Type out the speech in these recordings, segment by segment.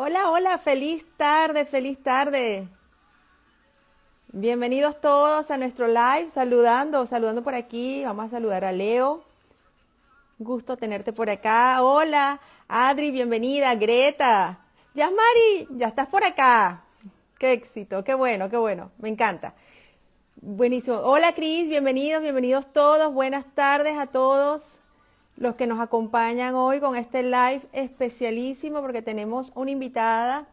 Hola, hola, feliz tarde, feliz tarde. Bienvenidos todos a nuestro live, saludando, saludando por aquí. Vamos a saludar a Leo. Gusto tenerte por acá. Hola, Adri, bienvenida. Greta. Yasmari, ya estás por acá. Qué éxito, qué bueno, qué bueno. Me encanta. Buenísimo. Hola, Cris, bienvenidos, bienvenidos todos. Buenas tardes a todos los que nos acompañan hoy con este live especialísimo porque tenemos una invitada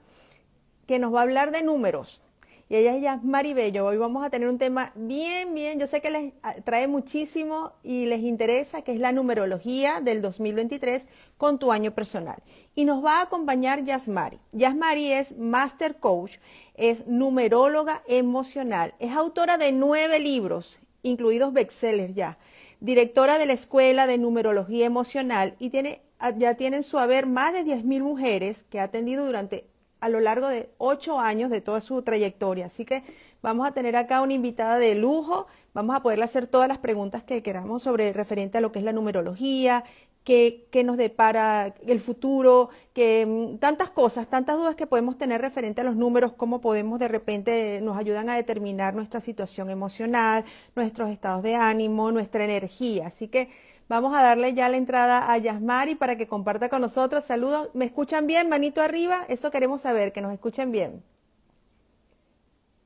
que nos va a hablar de números. Y ella es Yasmari Bello. Hoy vamos a tener un tema bien, bien, yo sé que les trae muchísimo y les interesa, que es la numerología del 2023 con tu año personal. Y nos va a acompañar Yasmari. Yasmari es Master Coach, es numeróloga emocional, es autora de nueve libros, incluidos bestsellers ya directora de la Escuela de Numerología Emocional y tiene, ya tiene en su haber más de 10.000 mujeres que ha atendido durante a lo largo de ocho años de toda su trayectoria. Así que vamos a tener acá una invitada de lujo, vamos a poderle hacer todas las preguntas que queramos sobre referente a lo que es la numerología, qué, nos depara el futuro, que mm, tantas cosas, tantas dudas que podemos tener referente a los números, cómo podemos de repente nos ayudan a determinar nuestra situación emocional, nuestros estados de ánimo, nuestra energía. Así que vamos a darle ya la entrada a Yasmari para que comparta con nosotros. Saludos, ¿me escuchan bien? Manito arriba, eso queremos saber, que nos escuchen bien.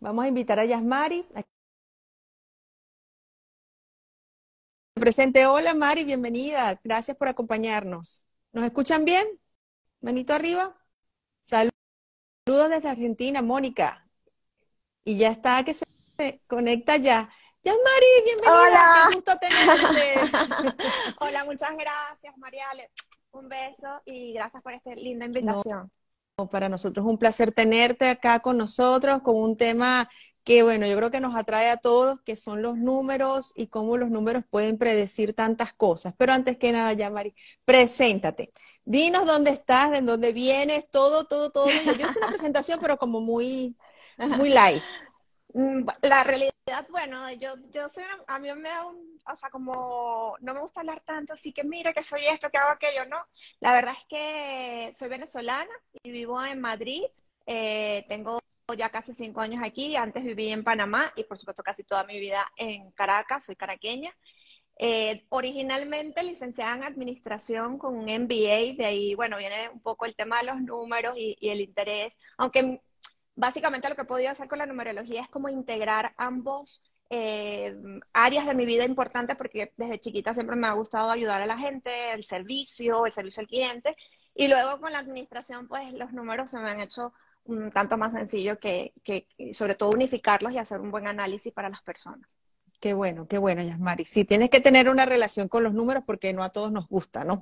Vamos a invitar a Yasmari. Presente, hola Mari, bienvenida. Gracias por acompañarnos. ¿Nos escuchan bien? Manito arriba. Saludos desde Argentina, Mónica. Y ya está que se conecta ya. Ya Mari, bienvenida. Hola. Qué gusto tenerte. Hola, muchas gracias, Mariale. Un beso y gracias por esta linda invitación. Para nosotros es un placer tenerte acá con nosotros con un tema que bueno, yo creo que nos atrae a todos, que son los números y cómo los números pueden predecir tantas cosas. Pero antes que nada, ya, Mari, preséntate. Dinos dónde estás, de dónde vienes, todo, todo, todo. Yo hice una presentación, pero como muy, muy light. Mm, la realidad, bueno, yo, yo soy a mí me da un, o sea, como no me gusta hablar tanto, así que mira que soy esto, que hago aquello, no. La verdad es que soy venezolana y vivo en Madrid. Eh, tengo ya casi cinco años aquí, antes viví en Panamá y por supuesto casi toda mi vida en Caracas, soy caraqueña. Eh, originalmente licenciada en administración con un MBA, de ahí, bueno, viene un poco el tema de los números y, el interés, aunque básicamente lo que he podido hacer con la numerología es como integrar ambos eh, áreas de mi vida importantes porque desde chiquita siempre me ha gustado ayudar a la gente, el servicio, el servicio al cliente, y luego con la administración, pues los números se me han hecho un tanto más sencillo que, que, sobre todo unificarlos y hacer un buen análisis para las personas. Qué bueno, qué bueno, Yasmari. Sí, tienes que tener una relación con los números porque no a todos nos gusta, ¿no?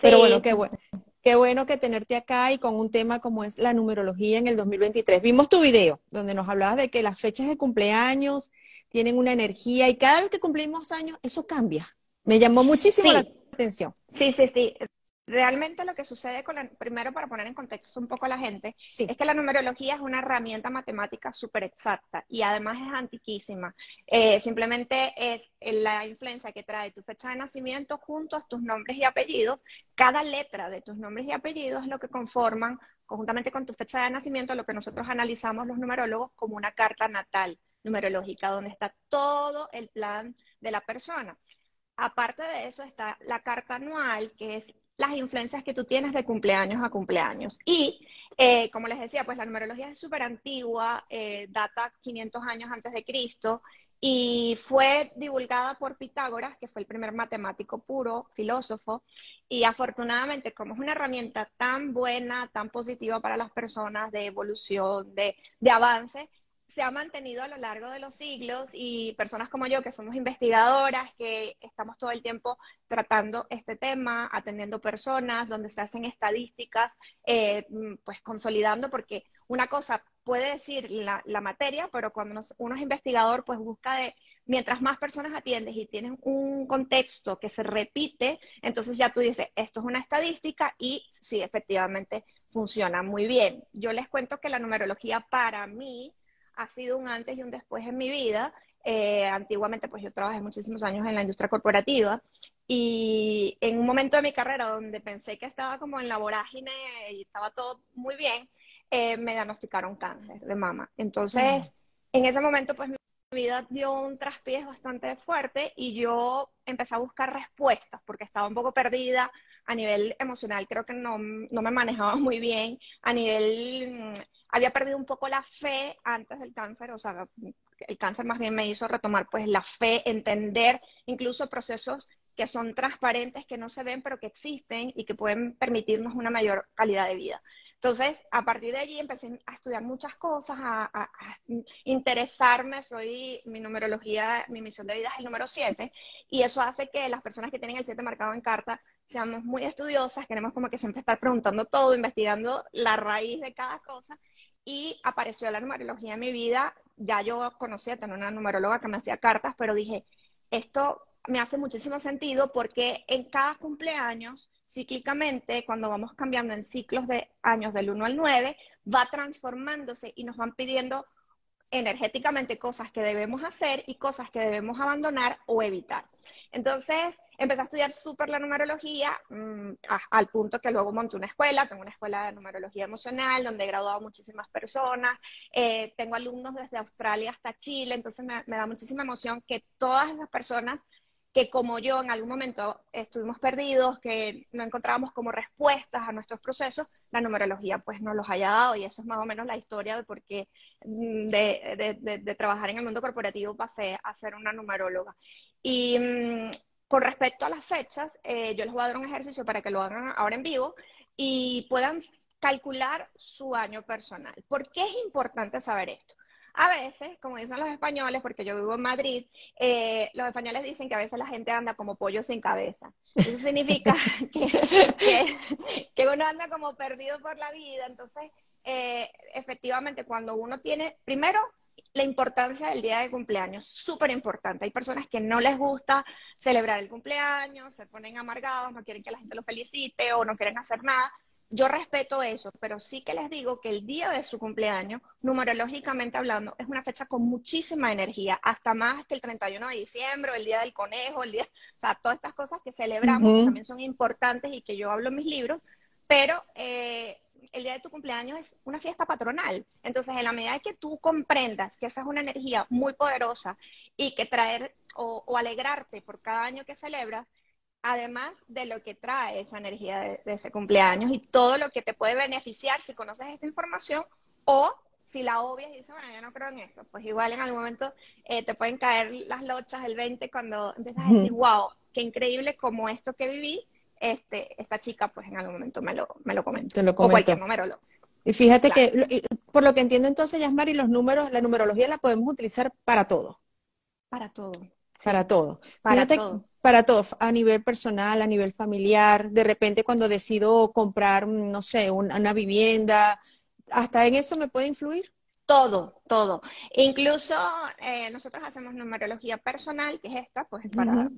Pero bueno, qué bueno. Qué bueno que tenerte acá y con un tema como es la numerología en el 2023. Vimos tu video donde nos hablabas de que las fechas de cumpleaños tienen una energía y cada vez que cumplimos años eso cambia. Me llamó muchísimo la atención. Sí, sí, sí realmente lo que sucede con la, primero para poner en contexto un poco a la gente, es que la numerología es una herramienta matemática súper exacta y además es antiquísima. Eh, simplemente es la influencia que trae tu fecha de nacimiento junto a tus nombres y apellidos. Cada letra de tus nombres y apellidos es lo que conforman, conjuntamente con tu fecha de nacimiento, lo que nosotros analizamos los numerólogos como una carta natal numerológica, donde está todo el plan de la persona. Aparte de eso está la carta anual, que es las influencias que tú tienes de cumpleaños a cumpleaños. Y, eh, como les decía, pues la numerología es súper antigua, eh, data 500 años antes de Cristo, y fue divulgada por Pitágoras, que fue el primer matemático puro, filósofo, y afortunadamente, como es una herramienta tan buena, tan positiva para las personas de evolución, de, de avance, se ha mantenido a lo largo de los siglos y personas como yo, que somos investigadoras, que estamos todo el tiempo tratando este tema, atendiendo personas, donde se hacen estadísticas, eh, pues consolidando, porque una cosa puede decir la, materia, pero cuando uno es investigador, pues busca de, mientras más personas atiendes y tienen un contexto que se repite, entonces ya tú dices, esto es una estadística y sí, efectivamente funciona muy bien. Yo les cuento que la numerología para mí ha sido un antes y un después en mi vida. Eh, antiguamente, pues yo trabajé muchísimos años en la industria corporativa y en un momento de mi carrera donde pensé que estaba como en la vorágine y estaba todo muy bien, eh, me diagnosticaron cáncer de mama. Entonces, en ese momento, pues mi vida dio un traspiés bastante fuerte y yo empecé a buscar respuestas porque estaba un poco perdida a nivel emocional, creo que no, no me manejaba muy bien, a nivel, mm, había perdido un poco la fe antes del cáncer, o sea, el cáncer más bien me hizo retomar pues la fe, entender incluso procesos que son transparentes, que no se ven, pero que existen y que pueden permitirnos una mayor calidad de vida. Entonces, a partir de allí empecé a estudiar muchas cosas, a, interesarme, soy, mi numerología, mi misión de vida es el número 7, y eso hace que las personas que tienen el 7 marcado en carta seamos muy estudiosas, queremos como que siempre estar preguntando todo, investigando la raíz de cada cosa, y apareció la numerología en mi vida, ya yo conocía, tenía una numeróloga que me hacía cartas, pero dije, esto me hace muchísimo sentido porque en cada cumpleaños cíclicamente, cuando vamos cambiando en ciclos de años del 1 al 9, va transformándose y nos van pidiendo energéticamente cosas que debemos hacer y cosas que debemos abandonar o evitar. Entonces, empecé a estudiar súper la numerología mm, al punto que luego monté una escuela, tengo una escuela de numerología emocional donde he graduado muchísimas personas, eh, tengo alumnos desde Australia hasta Chile, entonces me, me da muchísima emoción que todas esas personas que como yo en algún momento estuvimos perdidos, que no encontrábamos como respuestas a nuestros procesos, la numerología pues nos los haya dado. Y eso es más o menos la historia de por qué mm, de, trabajar en el mundo corporativo pasé a ser una numeróloga. Y mm, con respecto a las fechas, eh, yo les voy a dar un ejercicio para que lo hagan ahora en vivo y puedan calcular su año personal. ¿Por qué es importante saber esto? A veces, como dicen los españoles, porque yo vivo en Madrid, eh, los españoles dicen que a veces la gente anda como pollo sin cabeza. Eso significa que, uno anda como perdido por la vida. Entonces, eh, efectivamente, cuando uno tiene, primero, la importancia del día de cumpleaños, súper importante. Hay personas que no les gusta celebrar el cumpleaños, se ponen amargados, no quieren que la gente los felicite o no quieren hacer nada yo respeto eso, pero sí que les digo que el día de su cumpleaños, numerológicamente hablando, es una fecha con muchísima energía, hasta más que el 31 de diciembre, el día del conejo, el día, o sea, todas estas cosas que celebramos que también son importantes y que yo hablo en mis libros, pero eh, el día de tu cumpleaños es una fiesta patronal. Entonces, en la medida de que tú comprendas que esa es una energía muy poderosa y que traer o, o alegrarte por cada año que celebras, además de lo que trae esa energía de, ese cumpleaños y todo lo que te puede beneficiar si conoces esta información o si la obvias y dices, bueno, yo no creo en eso, pues igual en algún momento eh, te pueden caer las lochas el 20 cuando empiezas a decir, wow, qué increíble como esto que viví, este, esta chica pues en algún momento me lo, me lo comentó. lo o cualquier número. Y fíjate que, por lo que entiendo entonces, Yasmari, los números, la numerología la podemos utilizar para todo. Para todo. Para todo. Para todo para todos, a nivel personal, a nivel familiar, de repente cuando decido comprar, no sé, una, vivienda, ¿hasta en eso me puede influir? Todo, todo. Incluso eh, nosotros hacemos numerología personal, que es esta, pues para,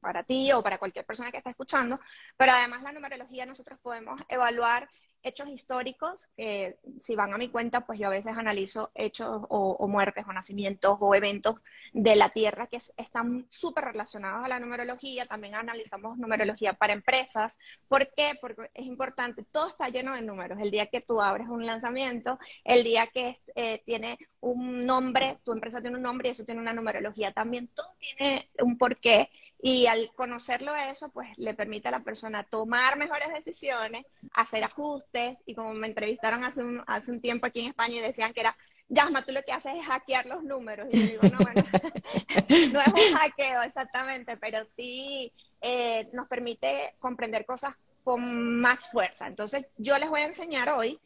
para ti o para cualquier persona que esté escuchando, pero además la numerología nosotros podemos evaluar hechos históricos, que si van a mi cuenta, pues yo a veces analizo hechos o, muertes o nacimientos o eventos de la Tierra que están súper relacionados a la numerología. También analizamos numerología para empresas. ¿Por qué? Porque es importante, todo está lleno de números. El día que tú abres un lanzamiento, el día que eh, tiene un nombre, tu empresa tiene un nombre y eso tiene una numerología también, todo tiene un porqué y al conocerlo eso, pues le permite a la persona tomar mejores decisiones, hacer ajustes. Y como me entrevistaron hace un, hace un tiempo aquí en España y decían que era, Yasma, tú lo que haces es hackear los números. Y yo digo, no, bueno, no es un hackeo exactamente, pero sí eh, nos permite comprender cosas con más fuerza. Entonces, yo les voy a enseñar hoy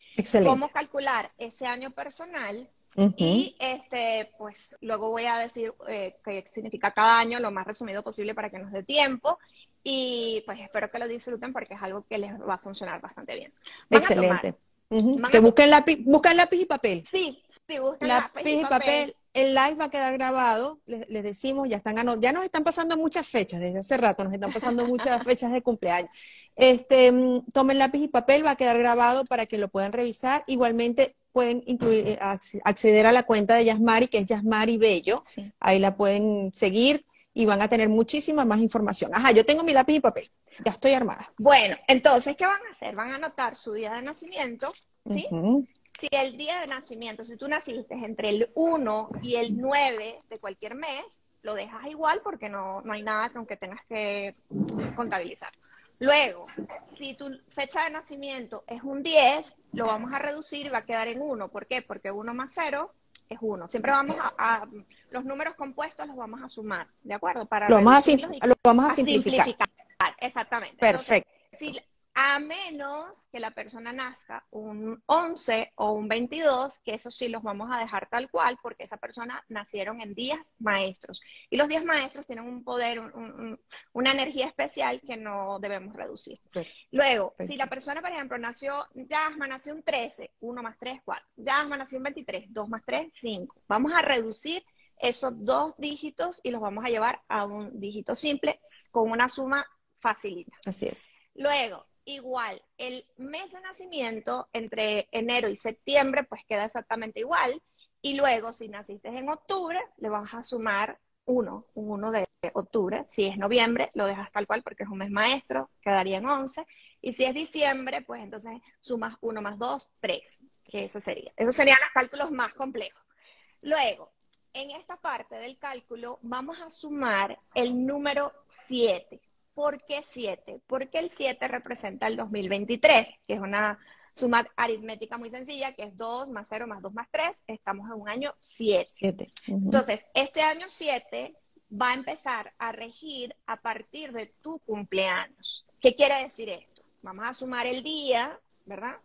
cómo calcular ese año personal y este, pues luego voy a decir eh, qué significa cada año, lo más resumido posible para que nos dé tiempo. Y pues espero que lo disfruten porque es algo que les va a funcionar bastante bien. Excelente. Que busquen lápiz, busquen lápiz y papel. Sí, sí, busquen lápiz, y papel. El live va a quedar grabado, les, decimos, ya están ya nos están pasando muchas fechas, desde hace rato nos están pasando muchas fechas de cumpleaños. Este, mm, tomen lápiz y papel, va a quedar grabado para que lo puedan revisar. Igualmente, pueden incluir, eh, acceder a la cuenta de Yasmari, que es Yasmari Bello. Ahí la pueden seguir y van a tener muchísima más información. Ajá, yo tengo mi lápiz y papel, ya estoy armada. Bueno, entonces, ¿qué van a hacer? Van a anotar su día de nacimiento, ¿sí? Si el día de nacimiento, si tú naciste entre el 1 y el 9 de cualquier mes, lo dejas igual porque no, no hay nada con que tengas que contabilizar. Luego, si tu fecha de nacimiento es un 10, lo vamos a reducir y va a quedar en 1. ¿Por qué? Porque 1 más 0 es 1. Siempre vamos a, los números compuestos los vamos a sumar, ¿de acuerdo? Para lo, vamos a, lo vamos a, simplificar. Exactamente. Perfecto. A menos que la persona nazca un 11 o un 22, que eso sí los vamos a dejar tal cual, porque esa persona nacieron en días maestros. Y los días maestros tienen un poder, una energía especial que no debemos reducir. Luego, si la persona, por ejemplo, nació, Yasma nació un 13, 1 más 3, 4. Yasma nació un 23, 2 más 3, 5. Vamos a reducir esos dos dígitos y los vamos a llevar a un dígito simple con una suma facilita. Así es. Luego, igual. El mes de nacimiento entre enero y septiembre, pues queda exactamente igual. Y luego, si naciste en octubre, le vas a sumar uno, un 1 de octubre. Si es noviembre, lo dejas tal cual porque es un mes maestro, quedaría en 11. Y si es diciembre, pues entonces sumas 1 más 2, 3. Que eso sería. Esos serían los cálculos más complejos. Luego, en esta parte del cálculo, vamos a sumar el número 7. ¿Por qué 7? Porque el 7 representa el 2023, que es una suma aritmética muy sencilla, que es 2 más 0 más 2 más 3. Estamos en un año 7. Entonces, este año 7 va a empezar a regir a partir de tu cumpleaños. ¿Qué quiere decir esto? Vamos a sumar el día, ¿verdad?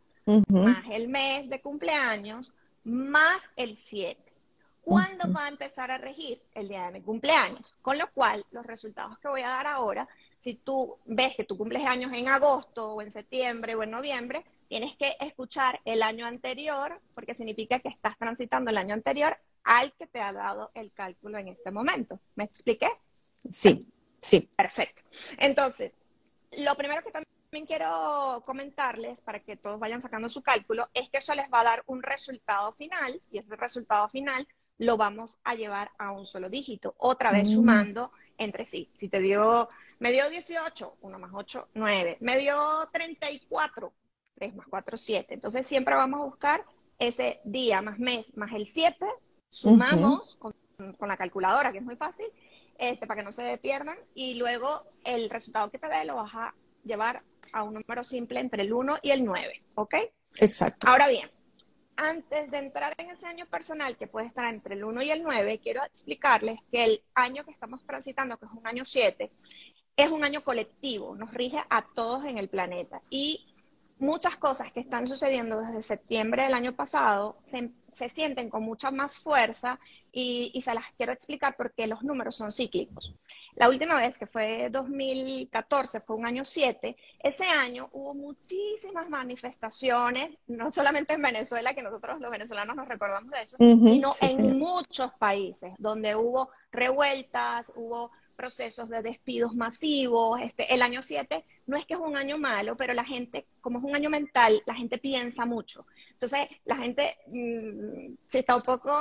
Más el mes de cumpleaños, más el 7. ¿Cuándo va a empezar a regir? El día de mi cumpleaños. Con lo cual, los resultados que voy a dar ahora si tú ves que tu cumples años en agosto o en septiembre o en noviembre, tienes que escuchar el año anterior, porque significa que estás transitando el año anterior al que te ha dado el cálculo en este momento. ¿Me expliqué? Sí, sí. Perfecto. Entonces, lo primero que también quiero comentarles para que todos vayan sacando su cálculo es que eso les va a dar un resultado final y ese resultado final lo vamos a llevar a un solo dígito, otra vez mm. sumando entre sí. Si te dio me dio 18, 1 más 8, 9. Me dio 34, 3 más 4, 7. Entonces siempre vamos a buscar ese día más mes más el 7, sumamos con, la calculadora, que es muy fácil, este, para que no se pierdan, y luego el resultado que te dé lo vas a llevar a un número simple entre el 1 y el 9, ¿ok? Exacto. Ahora bien, antes de entrar en ese año personal que puede estar entre el 1 y el 9, quiero explicarles que el año que estamos transitando, que es un año 7, es un año colectivo, nos rige a todos en el planeta. Y muchas cosas que están sucediendo desde septiembre del año pasado se, sienten con mucha más fuerza y, y, se las quiero explicar porque los números son cíclicos. La última vez, que fue 2014, fue un año 7, ese año hubo muchísimas manifestaciones, no solamente en Venezuela, que nosotros los venezolanos nos recordamos de eso, sino en muchos países donde hubo revueltas, hubo procesos de despidos masivos. Este, el año 7 no es que es un año malo, pero la gente, como es un año mental, la gente piensa mucho. Entonces, la gente, mm, si está un poco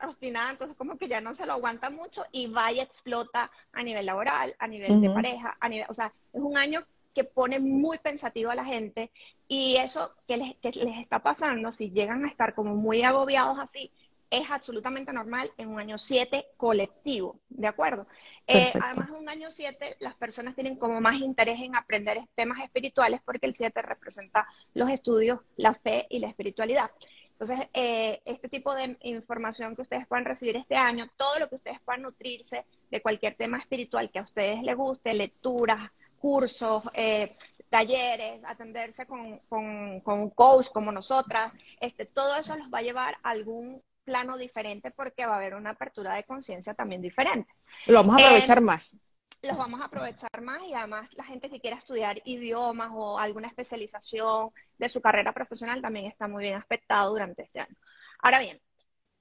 obstinada, entonces como que ya no se lo aguanta mucho y va y explota a nivel laboral, a nivel de pareja, a nivel, o sea, es un año que pone muy pensativo a la gente y eso que les, que les está pasando, si llegan a estar como muy agobiados así, es absolutamente normal en un año 7 colectivo, ¿de acuerdo? Eh, además, en un año 7 las personas tienen como más interés en aprender temas espirituales porque el 7 representa los estudios, la fe y la espiritualidad. Entonces, eh, este tipo de información que ustedes puedan recibir este año, todo lo que ustedes puedan nutrirse de cualquier tema espiritual que a ustedes les guste, lecturas, cursos, eh, talleres, atenderse con, con, con, un coach como nosotras, este, todo eso los va a llevar a algún plano diferente porque va a haber una apertura de conciencia también diferente. Lo vamos a aprovechar más. Los vamos a aprovechar más y además la gente que quiera estudiar idiomas o alguna especialización de su carrera profesional también está muy bien aspectado durante este año. Ahora bien,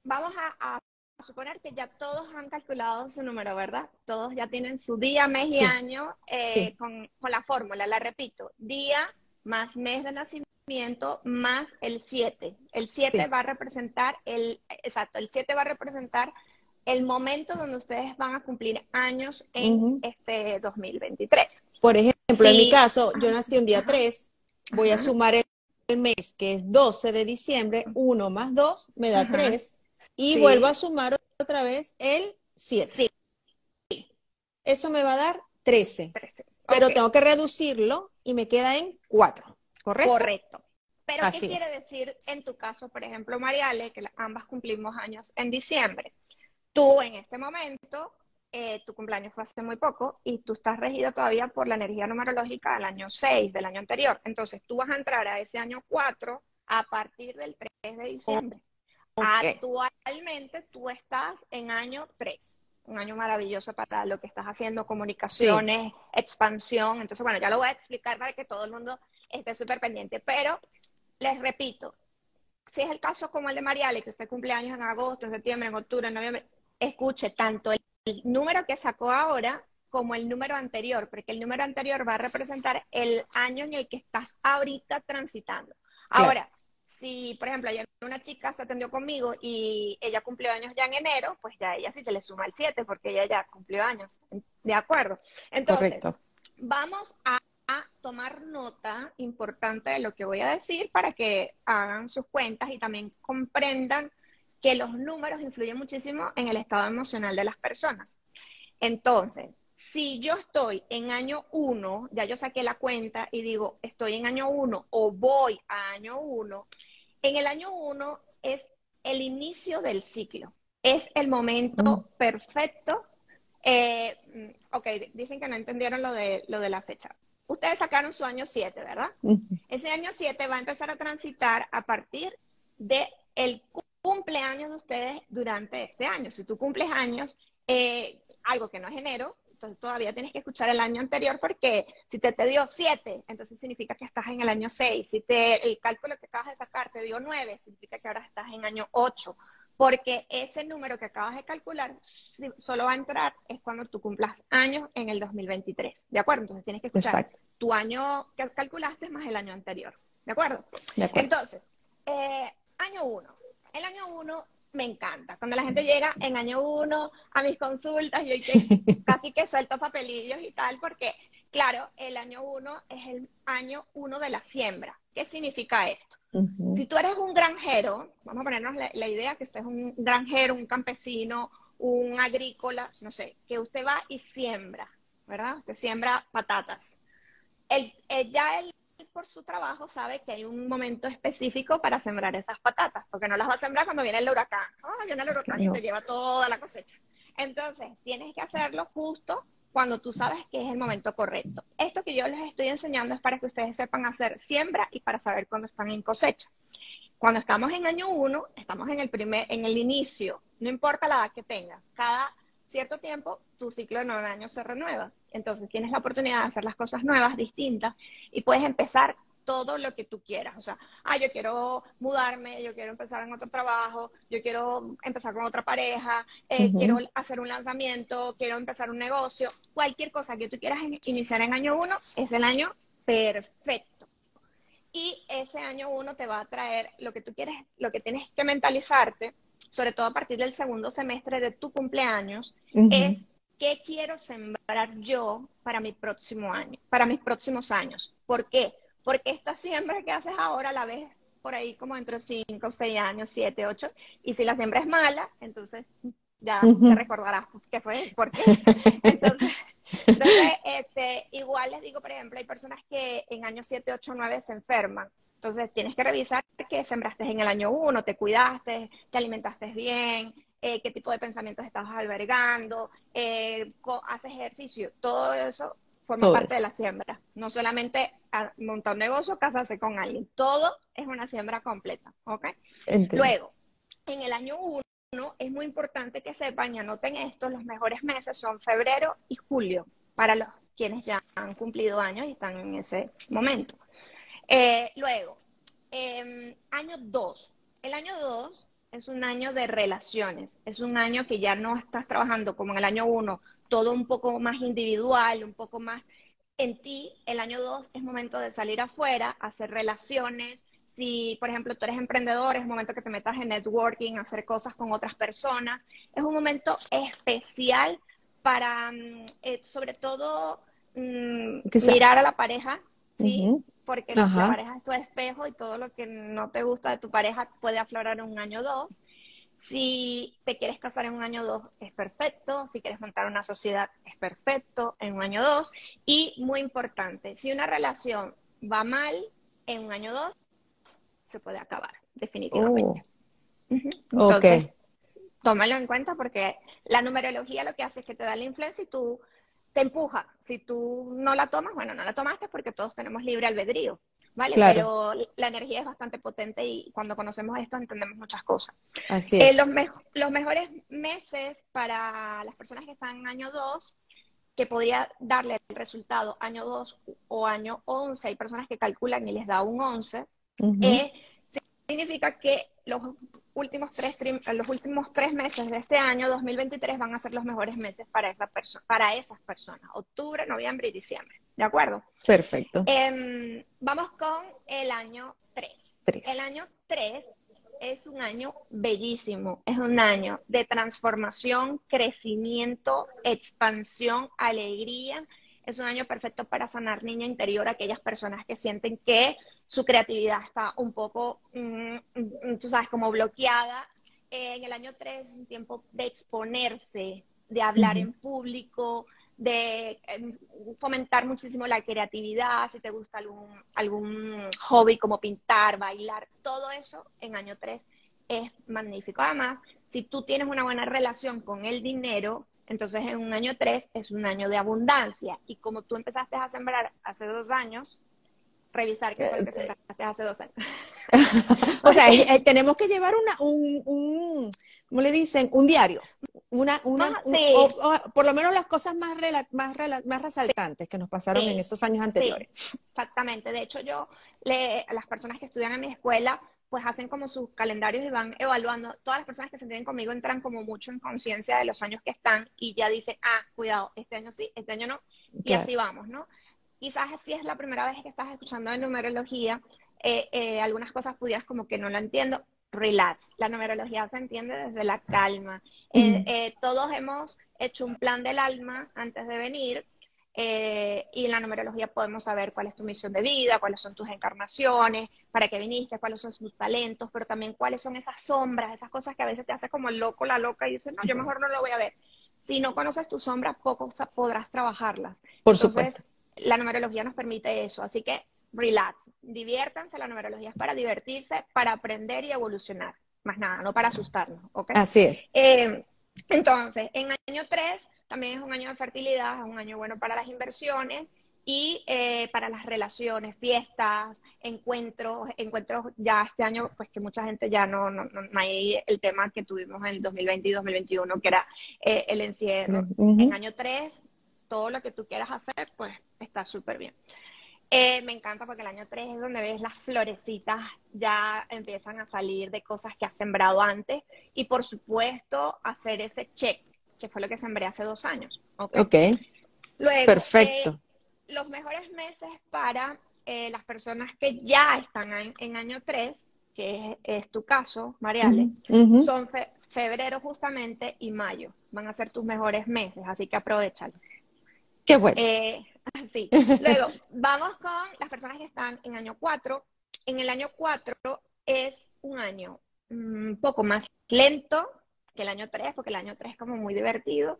vamos a, suponer que ya todos han calculado su número, ¿verdad? Todos ya tienen su día, mes y año eh, con, con la fórmula, la repito, día más mes de nacimiento más el 7. El 7 va a representar el, exacto, el 7 va a representar el momento donde ustedes van a cumplir años en este 2023. Por ejemplo, en mi caso, yo nací un día 3, voy a sumar el, mes que es 12 de diciembre, 1 más 2 me da 3 y vuelvo a sumar otra vez el 7. Sí. Eso me va a dar 13. Pero tengo que reducirlo y me queda en 4. ¿Correcto? Correcto. Pero, ¿qué quiere decir en tu caso, por ejemplo, Mariale, que ambas cumplimos años en diciembre? Tú en este momento, eh, tu cumpleaños fue hace muy poco y tú estás regida todavía por la energía numerológica del año 6, del año anterior. Entonces, tú vas a entrar a ese año 4 a partir del 3 de diciembre. Actualmente tú estás en año 3 un año maravilloso para lo que estás haciendo, comunicaciones, expansión. Entonces, bueno, ya lo voy a explicar para que todo el mundo esté súper pendiente. Pero les repito, si es el caso como el de Mariale, que usted cumple años en agosto, en septiembre, en octubre, en noviembre, escuche tanto el, número que sacó ahora como el número anterior, porque el número anterior va a representar el año en el que estás ahorita transitando. Ahora, si, por ejemplo, ayer una chica se atendió conmigo y ella cumplió años ya en enero, pues ya ella sí te le suma el 7 porque ella ya cumplió años. ¿De acuerdo? Entonces, vamos a tomar nota importante de lo que voy a decir para que hagan sus cuentas y también comprendan que los números influyen muchísimo en el estado emocional de las personas. Entonces, si yo estoy en año 1, ya yo saqué la cuenta y digo, estoy en año 1 o voy a año 1, en el año 1 es el inicio del ciclo, es el momento mm. perfecto. Eh, ok, dicen que no entendieron lo de, lo de la fecha ustedes sacaron su año 7, ¿verdad? Ese año 7 va a empezar a transitar a partir de el cumpleaños de ustedes durante este año. Si tú cumples años, eh, algo que no es enero, entonces todavía tienes que escuchar el año anterior porque si te, te dio 7, entonces significa que estás en el año 6. Si te, el cálculo que acabas de sacar te dio 9, significa que ahora estás en año 8 porque ese número que acabas de calcular solo va a entrar es cuando tú cumplas años en el 2023, ¿de acuerdo? Entonces tienes que escuchar tu año que calculaste más el año anterior, ¿de acuerdo? Entonces, eh, año 1. El año 1 me encanta. Cuando la gente llega en año 1 a mis consultas, yo casi que suelto papelillos y tal, porque, claro, el año 1 es el año 1 de la siembra. ¿Qué significa esto? Si tú eres un granjero, vamos a ponernos la, idea que usted es un granjero, un campesino, un agrícola, no sé, que usted va y siembra, ¿verdad? Usted siembra patatas. El, ya él por su trabajo sabe que hay un momento específico para sembrar esas patatas, porque no las va a sembrar cuando viene el huracán. Ah, viene el huracán y te lleva toda la cosecha. Entonces, tienes que hacerlo justo cuando tú sabes que es el momento correcto. Esto que yo les estoy enseñando es para que ustedes sepan hacer siembra y para saber cuándo están en cosecha. Cuando estamos en año uno, estamos en el primer, en el inicio, no importa la edad que tengas, cada cierto tiempo tu ciclo de nueve años se renueva. Entonces tienes la oportunidad de hacer las cosas nuevas, distintas, y puedes empezar todo lo que tú quieras. O sea, ah, yo quiero mudarme, yo quiero empezar en otro trabajo, yo quiero empezar con otra pareja, eh, quiero hacer un lanzamiento, quiero empezar un negocio. Cualquier cosa que tú quieras iniciar en año uno es el año perfecto. Y ese año uno te va a traer lo que tú quieres, lo que tienes que mentalizarte, sobre todo a partir del segundo semestre de tu cumpleaños, es qué quiero sembrar yo para mi próximo año, para mis próximos años. ¿Por qué? Porque esta siembra que haces ahora la ves por ahí como dentro de 5, 6 años, 7, 8. Y si la siembra es mala, entonces ya te recordarás qué fue, por qué. Entonces, entonces este, igual les digo, por ejemplo, hay personas que en años 7, 8, 9 se enferman. Entonces tienes que revisar qué sembraste en el año 1, te cuidaste, te alimentaste bien, eh, qué tipo de pensamientos estabas albergando, eh, haces ejercicio, todo eso forma parte de la siembra. No solamente montar un negocio, casarse con alguien. Todo es una siembra completa. ¿Ok? Luego, en el año 1 es muy importante que sepan y anoten esto, los mejores meses son febrero y julio para los quienes ya han cumplido años y están en ese momento. Eh, luego, em, año 2. El año 2 es un año de relaciones, es un año que ya no estás trabajando como en el año 1 todo un poco más individual, un poco más en ti, el año 2 es momento de salir afuera, hacer relaciones. Si, por ejemplo, tú eres emprendedor, es momento que te metas en networking, hacer cosas con otras personas. Es un momento especial para, mm, eh, sobre todo, mm, mirar a la pareja, ¿sí? Porque la pareja es tu espejo y todo lo que no te gusta de tu pareja puede aflorar en un año o dos. Si te quieres casar en un año o dos, es perfecto. Si quieres montar una sociedad, es perfecto en un año o dos. Y muy importante, si una relación va mal en un año o dos, se puede acabar, definitivamente. Oh. Entonces, tómalo en cuenta porque la numerología lo que hace es que te da la influencia y tú te empuja. Si tú no la tomas, bueno, no la tomaste porque todos tenemos libre albedrío, ¿vale? Pero la energía es bastante potente y cuando conocemos esto entendemos muchas cosas. Así eh, es. los, los mejores meses para las personas que están en año 2 que podría darle el resultado año 2 o año 11, hay personas que calculan y les da un 11, eh, significa que los últimos tres, los últimos tres meses de este año, 2023, van a ser los mejores meses para, esa para esas personas, octubre, noviembre y diciembre. ¿De acuerdo? Perfecto. Em, vamos con el año 3. El año 3 es un año bellísimo, es un año de transformación, crecimiento, expansión, alegría. Es un año perfecto para sanar niña interior, aquellas personas que sienten que su creatividad está un poco, mm, mm, tú sabes, como bloqueada. en el año 3 es un tiempo de exponerse, de hablar en público, de em, fomentar muchísimo la creatividad, si te gusta algún, algún hobby como pintar, bailar, todo eso en año 3 es magnífico. Además, si tú tienes una buena relación con el dinero, entonces en un año 3 es un año de abundancia. Y como tú empezaste a sembrar hace dos años, revisar qué fue lo que eh, sembraste hace dos años. o sea, eh, tenemos que llevar una, un, un, ¿cómo le dicen? Un diario una, una por lo menos las cosas más, más, más resaltantes que nos pasaron en esos años anteriores. exactamente. De hecho, yo, le, las personas que estudian en mi escuela, pues hacen como sus calendarios y van evaluando. Todas las personas que se entienden conmigo entran como mucho en conciencia de los años que están y ya dicen, ah, cuidado, este año sí, este año no, y así vamos, ¿no? Quizás si es la primera vez que estás escuchando de numerología, eh, eh, algunas cosas pudieras como que no lo entiendo, relax. La numerología se entiende desde la calma. Eh, eh, todos hemos hecho un plan del alma antes de venir eh, y en la numerología podemos saber cuál es tu misión de vida, cuáles son tus encarnaciones, para qué viniste, cuáles son tus talentos, pero también cuáles son esas sombras, esas cosas que a veces te hace como el loco, la loca y dices, no, yo mejor no lo voy a ver. Si no conoces tus sombras, poco podrás trabajarlas. Por supuesto. La numerología nos permite eso, así que relax, diviértanse, la numerología es para divertirse, para aprender y evolucionar, más nada, no para asustarnos, ¿ok? Así es. Eh, entonces, en año 3 también es un año de fertilidad, es un año bueno para las inversiones y eh, para las relaciones, fiestas, encuentros, encuentros ya este año, pues que mucha gente ya no, no, no, hay el tema que tuvimos en el 2020 y 2021, que era eh, el encierro. En año 3, todo lo que tú quieras hacer, pues está súper bien. Eh, me encanta porque el año 3 es donde ves las florecitas ya empiezan a salir de cosas que has sembrado antes y por supuesto hacer ese check, que fue lo que sembré hace dos años. Ok. okay. Luego, Perfecto. Eh, los mejores meses para eh, las personas que ya están en, año 3, que es, tu caso, Mariale, son febrero justamente y mayo. Van a ser tus mejores meses, así que aprovechalos. Qué bueno. Eh, sí. Luego, vamos con las personas que están en año 4. En el año 4 es un año un poco más lento que el año 3, porque el año 3 es como muy divertido.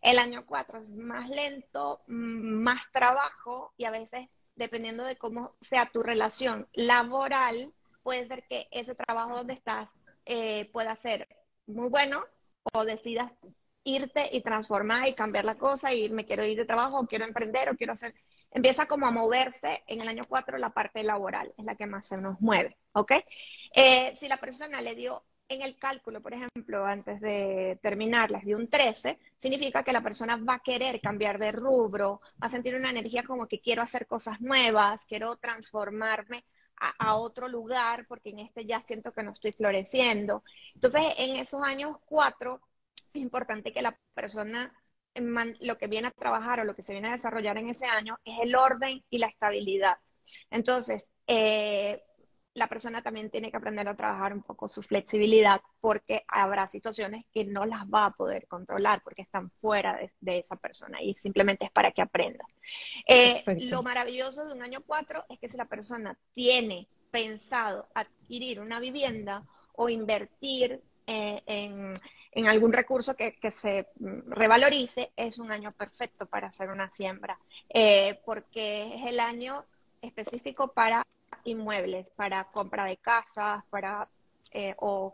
El año 4 es más lento, más trabajo y a veces, dependiendo de cómo sea tu relación laboral, puede ser que ese trabajo donde estás eh, pueda ser muy bueno o decidas irte y transformar y cambiar la cosa y me quiero ir de trabajo o quiero emprender o quiero hacer, empieza como a moverse en el año 4 la parte laboral, es la que más se nos mueve, ¿ok? Eh, si la persona le dio en el cálculo, por ejemplo, antes de terminar, les dio un 13, significa que la persona va a querer cambiar de rubro, va a sentir una energía como que quiero hacer cosas nuevas, quiero transformarme a, a, otro lugar porque en este ya siento que no estoy floreciendo. Entonces, en esos años 4 es importante que la persona lo que viene a trabajar o lo que se viene a desarrollar en ese año es el orden y la estabilidad. Entonces, eh, la persona también tiene que aprender a trabajar un poco su flexibilidad porque habrá situaciones que no las va a poder controlar porque están fuera de, esa persona y simplemente es para que aprenda. Eh, lo maravilloso de un año cuatro es que si la persona tiene pensado adquirir una vivienda o invertir eh, en, algún recurso que, se revalorice, es un año perfecto para hacer una siembra, eh, porque es el año específico para inmuebles, para compra de casas, para eh, o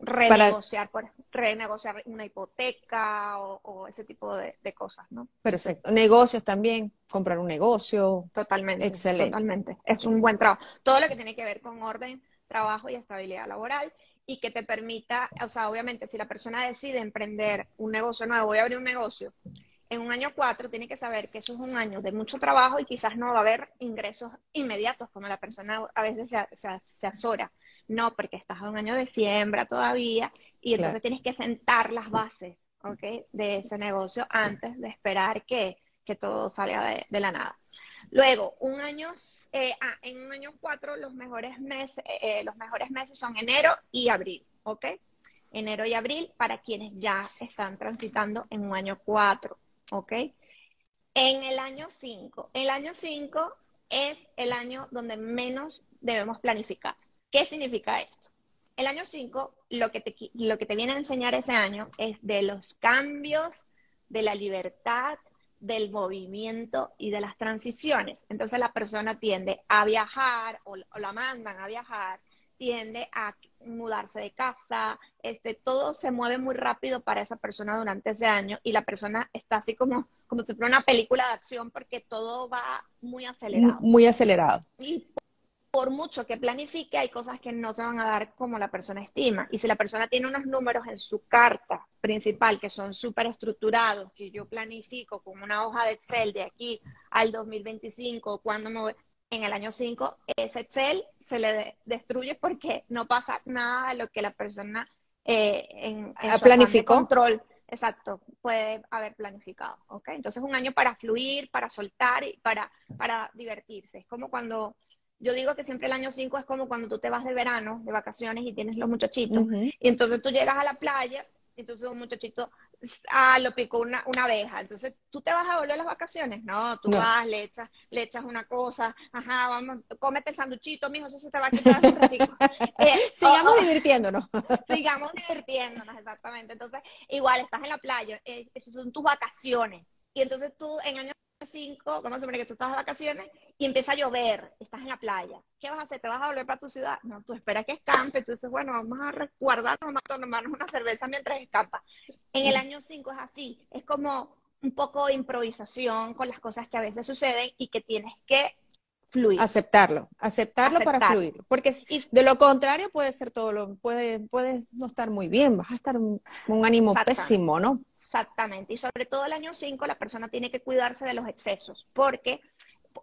renegociar, Por, renegociar una hipoteca o, ese tipo de, cosas, ¿no? Perfecto. Negocios también, comprar un negocio. Totalmente. Excelente. Totalmente. Es un buen trabajo. Todo lo que tiene que ver con orden, trabajo y estabilidad laboral y que te permita, o sea, obviamente si la persona decide emprender un negocio nuevo, voy a abrir un negocio, en un año cuatro tiene que saber que eso es un año de mucho trabajo y quizás no va a haber ingresos inmediatos, como la persona a veces se, se, azora. No, porque estás en un año de siembra todavía y entonces tienes que sentar las bases de ese negocio antes de esperar que, todo salga de, la nada. Luego, un año, eh, ah, en un año cuatro los mejores meses, eh, los mejores meses son enero y abril, ¿ok? Enero y abril para quienes ya están transitando en un año cuatro. ¿ok? En el año 5, el año 5 es el año donde menos debemos planificar. ¿Qué significa esto? El año 5, lo, que te, lo que te viene a enseñar ese año es de los cambios, de la libertad, del movimiento y de las transiciones. Entonces la persona tiende a viajar o, o la mandan a viajar, tiende a mudarse de casa, este, todo se mueve muy rápido para esa persona durante ese año y la persona está así como, como si fuera una película de acción porque todo va muy acelerado. Muy acelerado. Y por mucho que planifique, hay cosas que no se van a dar como la persona estima. Y si la persona tiene unos números en su carta principal que son súper estructurados, que yo planifico con una hoja de Excel de aquí al 2025, cuando me voy, en el año 5 ese Excel se le destruye porque no pasa nada de lo que la persona eh, en, en su control exacto puede haber planificado ¿ok? entonces un año para fluir para soltar y para para divertirse es como cuando yo digo que siempre el año 5 es como cuando tú te vas de verano de vacaciones y tienes los muchachitos y entonces tú llegas a la playa y entonces un muchachito ah, lo picó una, una abeja. Entonces, ¿tú te vas a volver a las vacaciones? No, tú vas, le echas, le echas una cosa, ajá, vamos, cómete el sanduchito, mijo, eso se te va a quitar. Eh, sigamos divirtiéndonos. sigamos divirtiéndonos, exactamente. Entonces, igual, estás en la playa, eh, son tus vacaciones. Y entonces tú en año 5, vamos a suponer que tú estás de vacaciones y empieza a llover, estás en la playa. ¿Qué vas a hacer? ¿Te vas a volver para tu ciudad? No, tú esperas que escampe, tú dices, bueno, vamos a resguardar, vamos a tomarnos una cerveza mientras escapa. En el año 5 es así, es como un poco de improvisación con las cosas que a veces suceden y que tienes que fluir. Aceptarlo, aceptarlo para fluir, porque de lo contrario puede ser todo lo, puede, puede no estar muy bien, vas a estar un, un ánimo pésimo, ¿no? Exactamente. Y sobre todo el año 5 la persona tiene que cuidarse de los excesos, porque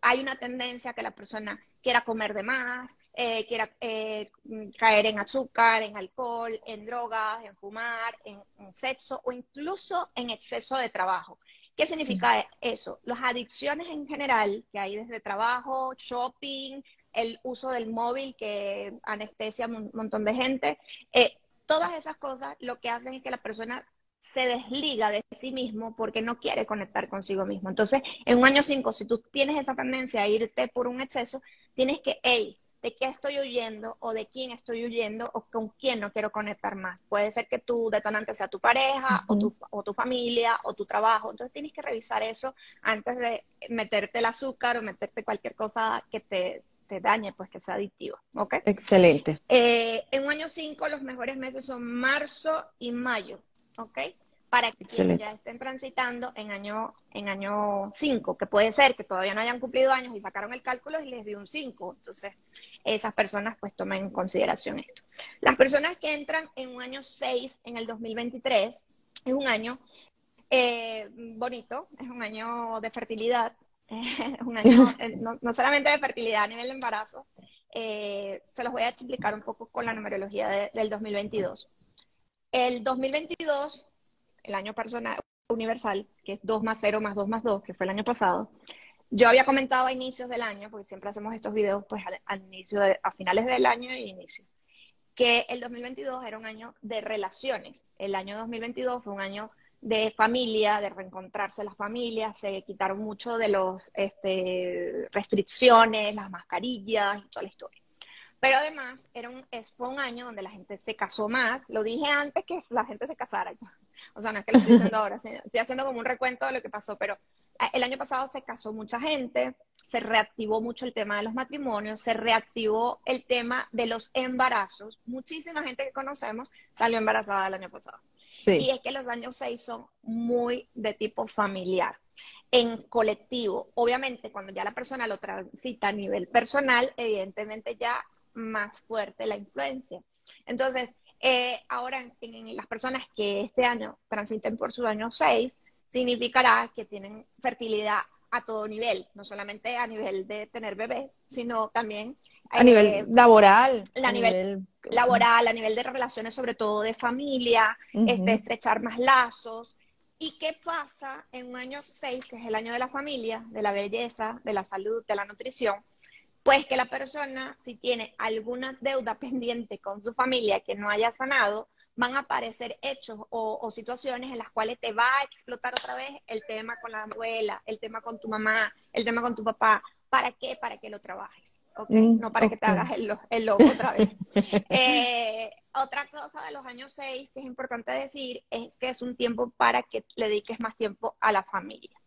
hay una tendencia a que la persona quiera comer de más, eh, quiera eh, caer en azúcar, en alcohol, en drogas, en fumar, en, sexo o incluso en exceso de trabajo. ¿Qué significa eso? Las adicciones en general, que hay desde trabajo, shopping, el uso del móvil que anestesia a un montón de gente, eh, todas esas cosas lo que hacen es que la persona se desliga de sí mismo porque no quiere conectar consigo mismo. Entonces, en un año 5, si tú tienes esa tendencia a irte por un exceso, tienes que, hey, ¿de qué estoy huyendo o de quién estoy huyendo o con quién no quiero conectar más? Puede ser que tu detonante sea tu pareja o, tu, o tu familia o tu trabajo. Entonces, tienes que revisar eso antes de meterte el azúcar o meterte cualquier cosa que te, dañe, pues que sea adictiva. ¿Ok? Excelente. Eh, en un año 5, los mejores meses son marzo y mayo. ¿Ok? Para que ya estén transitando en año en año 5, que puede ser que todavía no hayan cumplido años y sacaron el cálculo y les dio un 5. Entonces, esas personas pues tomen en consideración esto. Las personas que entran en un año 6 en el 2023 es un año eh, bonito, es un año de fertilidad, es un año eh, no, solamente de fertilidad a nivel de embarazo, eh, se los voy a explicar un poco con la numerología del 2022. El 2022, el año personal universal, que es 2 más 0 más 2 más 2, que fue el año pasado, yo había comentado a inicios del año, porque siempre hacemos estos videos pues al, inicio, a finales del año y inicio, que el 2022 era un año de relaciones. El año 2022 fue un año de familia, de reencontrarse las familias, se quitaron mucho de las este, restricciones, las mascarillas y toda la historia. Pero además era un, fue un año donde la gente se casó más. Lo dije antes que la gente se casara. O sea, no es que lo estoy diciendo ahora, estoy haciendo como un recuento de lo que pasó, pero ah, el año pasado se casó mucha gente, se reactivó mucho el tema de los matrimonios, se reactivó el tema de los embarazos. Muchísima gente que conocemos salió embarazada el año pasado. Y es que los años 6 son muy de tipo familiar. En colectivo, obviamente, cuando ya la persona lo transita a nivel personal, evidentemente ya más fuerte la influencia. Entonces, eh, ahora en, las personas que este año transiten por su año 6, significará que tienen fertilidad a todo nivel, no solamente a nivel de tener bebés, sino también a nivel eh, laboral. A, nivel, laboral, a nivel de relaciones, sobre todo de familia, este, estrechar más lazos. ¿Y qué pasa en un año 6, que es el año de la familia, de la belleza, de la salud, de la nutrición? Pues que la persona, si tiene alguna deuda pendiente con su familia que no haya sanado, van a aparecer hechos o, situaciones en las cuales te va a explotar otra vez el tema con la abuela, el tema con tu mamá, el tema con tu papá. ¿Para qué? Para que lo trabajes. Mm, no para que te hagas el, el loco otra vez. Eh, otra cosa de los años 6 que es importante decir es que es un tiempo para que le dediques más tiempo a la familia.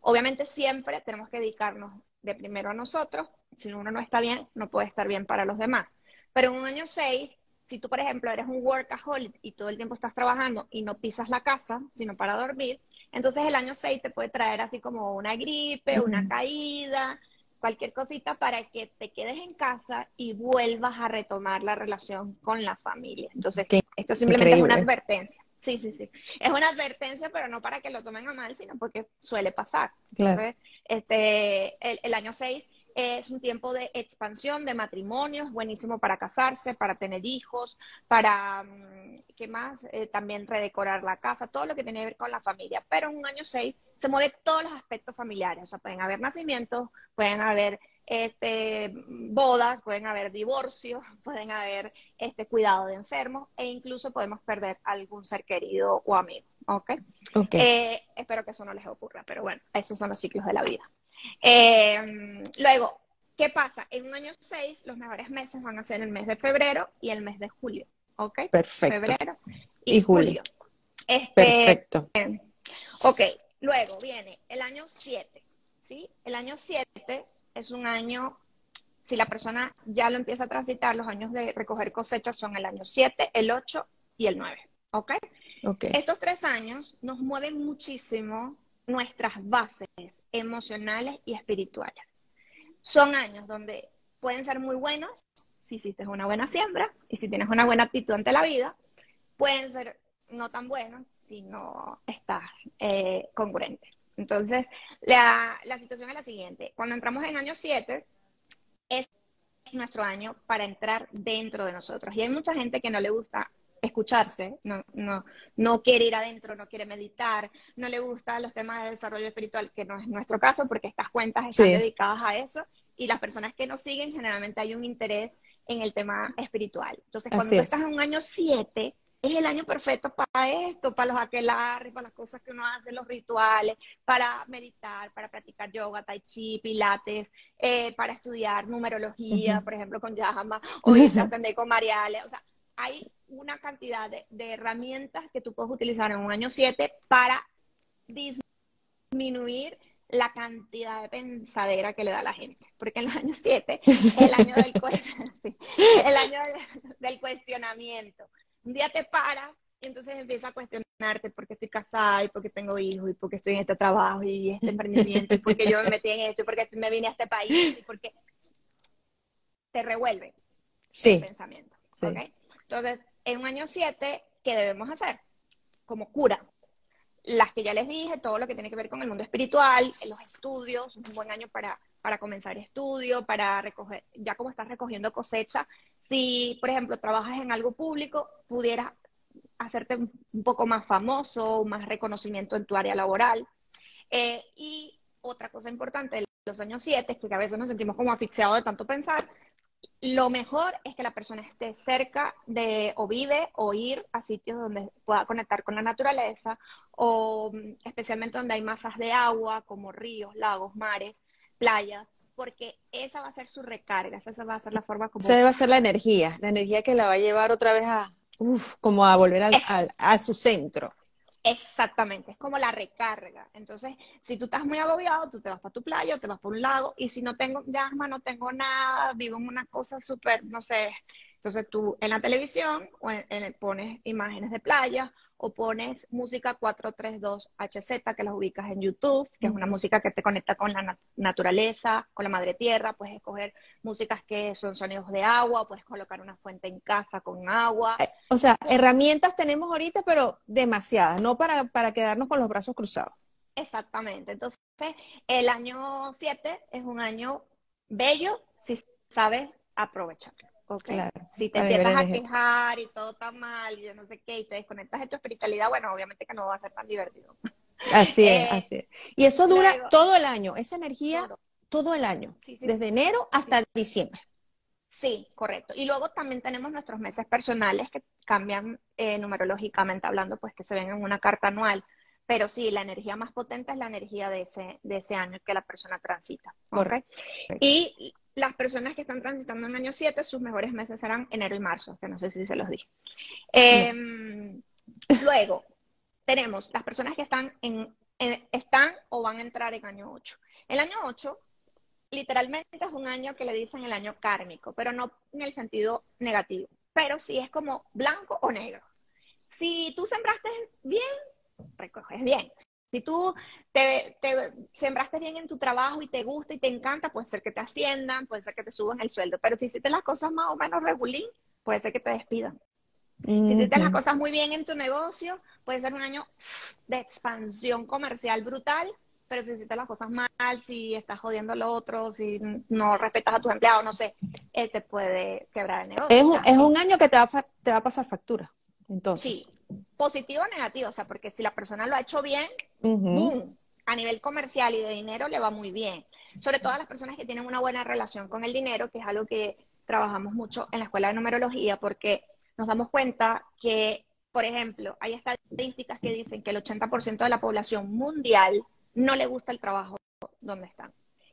Obviamente siempre tenemos que dedicarnos de primero a nosotros. Si uno no está bien, no puede estar bien para los demás. Pero en un año 6, si tú, por ejemplo, eres un workaholic y todo el tiempo estás trabajando y no pisas la casa, sino para dormir, entonces el año 6 te puede traer así como una gripe, una caída, cualquier cosita para que te quedes en casa y vuelvas a retomar la relación con la familia. Entonces, esto simplemente es una advertencia. Sí, sí, sí. Es una advertencia, pero no para que lo tomen a mal, sino porque suele pasar. Entonces, este, el, el año 6 es un tiempo de expansión, de matrimonios, buenísimo para casarse, para tener hijos, para, mm, ¿qué más? Eh, también redecorar la casa, todo lo que tiene que ver con la familia. Pero en un año 6 se mueve todos los aspectos familiares, o sea, pueden haber nacimientos, pueden haber este, bodas, pueden haber divorcios, pueden haber este, cuidado de enfermos e incluso podemos perder algún ser querido o amigo. ¿Ok? okay. Eh, espero que eso no les ocurra, pero bueno, esos son los ciclos de la vida. Eh, luego, ¿qué pasa? En un año 6, los mejores meses van a ser el mes de febrero y el mes de julio. ¿Ok? Perfecto. Febrero y, julio. Este, Perfecto. ok, luego viene el año 7. ¿sí? El año 7 es un año, si la persona ya lo empieza a transitar, los años de recoger cosechas son el año 7, el 8 y el 9. ¿Ok? okay. Estos tres años nos mueven muchísimo nuestras bases emocionales y espirituales. Son años donde pueden ser muy buenos si hiciste una buena siembra y si tienes una buena actitud ante la vida. Pueden ser no tan buenos si no estás eh, congruente. Entonces, la, la situación es la siguiente. Cuando entramos en año 7, es nuestro año para entrar dentro de nosotros. Y hay mucha gente que no le gusta escucharse, no, no, no quiere ir adentro, no quiere meditar, no le gustan los temas de desarrollo espiritual, que no es nuestro caso, porque estas cuentas están dedicadas a eso, y las personas que nos siguen generalmente hay un interés en el tema espiritual. Entonces, cuando tú estás en un año 7, es el año perfecto para esto, para los aquelarres, para las cosas que uno hace, los rituales, para meditar, para practicar yoga, tai chi, pilates, eh, para estudiar numerología, por ejemplo, con Yahama, o atender con Mariale. O sea, hay una cantidad de, herramientas que tú puedes utilizar en un año 7 para disminuir la cantidad de pensadera que le da la gente. Porque en el año 7 es el año del, el año del, cuestionamiento. Un día te paras y entonces empiezas a cuestionarte por qué estoy casada y por qué tengo hijos y por qué estoy en este trabajo y este emprendimiento y por qué yo me metí en esto y por qué me vine a este país y por qué te revuelve el pensamiento. Entonces, en un año 7, ¿qué debemos hacer? Como cura. Las que ya les dije, todo lo que tiene que ver con el mundo espiritual, los estudios, es un buen año para, para comenzar estudio, para recoger, ya como estás recogiendo cosecha, si, por ejemplo, trabajas en algo público, pudieras hacerte un poco más famoso, más reconocimiento en tu área laboral. Eh, y otra cosa importante, los años 7, que a veces nos sentimos como asfixiados de tanto pensar, lo mejor es que la persona esté cerca de o vive o ir a sitios donde pueda conectar con la naturaleza o mm, especialmente donde hay masas de agua como ríos, lagos, mares, playas, porque esa va a ser su recarga, esa va a ser la forma como... Esa va a ser la energía, la energía que la va a llevar otra vez a, uf, como a volver al, a su centro. Exactamente, es como la recarga. Entonces, si tú estás muy agobiado, tú te vas para tu playa o te vas por un lago, y si no tengo llama, no tengo nada, vivo en una cosa súper, no sé, entonces tú en la televisión o pones imágenes de playa o pones música 432 HZ que las ubicas en YouTube, que es una música que te conecta con la naturaleza, con la madre tierra, puedes escoger músicas que son sonidos de agua, puedes colocar una fuente en casa con agua. Eh, o sea, herramientas tenemos ahorita, pero demasiadas, no para, para quedarnos con los brazos cruzados. Exactamente. Entonces, el año 7 es un año bello si sabes aprovecharlo. Si te empiezas a quejar y todo está mal, y yo no sé qué, y te desconectas de tu espiritualidad, bueno, obviamente que no va a ser tan divertido. Así es, eh, así es. Y eso dura todo el año, esa energía todo, el año, desde enero hasta diciembre. Sí, correcto. Y luego también tenemos nuestros meses personales que cambian eh, numerológicamente hablando, pues que se ven en una carta anual. Pero sí, la energía más potente es la energía de ese, de ese año que la persona transita. Correcto. Y las personas que están transitando en año 7, sus mejores meses serán enero y marzo, que no sé si se los dije. Em, luego, tenemos las personas que están, en, están o van a entrar en año 8. El año 8 literalmente es un año que le dicen el año kármico, pero no en el sentido negativo, pero sí es como blanco o negro. Si tú sembraste bien, recoges bien. Si tú te, sembraste bien en tu trabajo y te gusta y te encanta, puede ser que te asciendan, puede ser que te suban el sueldo. Pero si hiciste las cosas más o menos regulín, puede ser que te despidan. Si hiciste las cosas muy bien en tu negocio, puede ser un año de expansión comercial brutal, pero si hiciste las cosas mal, si estás jodiendo a los otros, si no respetas a tus empleados, no sé, él te puede quebrar el negocio. Es un, es un año que te va, te va a pasar factura. Entonces. Sí, positivo o negativo, o sea, porque si la persona lo ha hecho bien, a nivel comercial y de dinero le va muy bien. Sobre todo a las personas que tienen una buena relación con el dinero, que es algo que trabajamos mucho en la escuela de numerología, porque nos damos cuenta que, por ejemplo, hay estadísticas que dicen que el 80% de la población mundial no le gusta el trabajo donde están.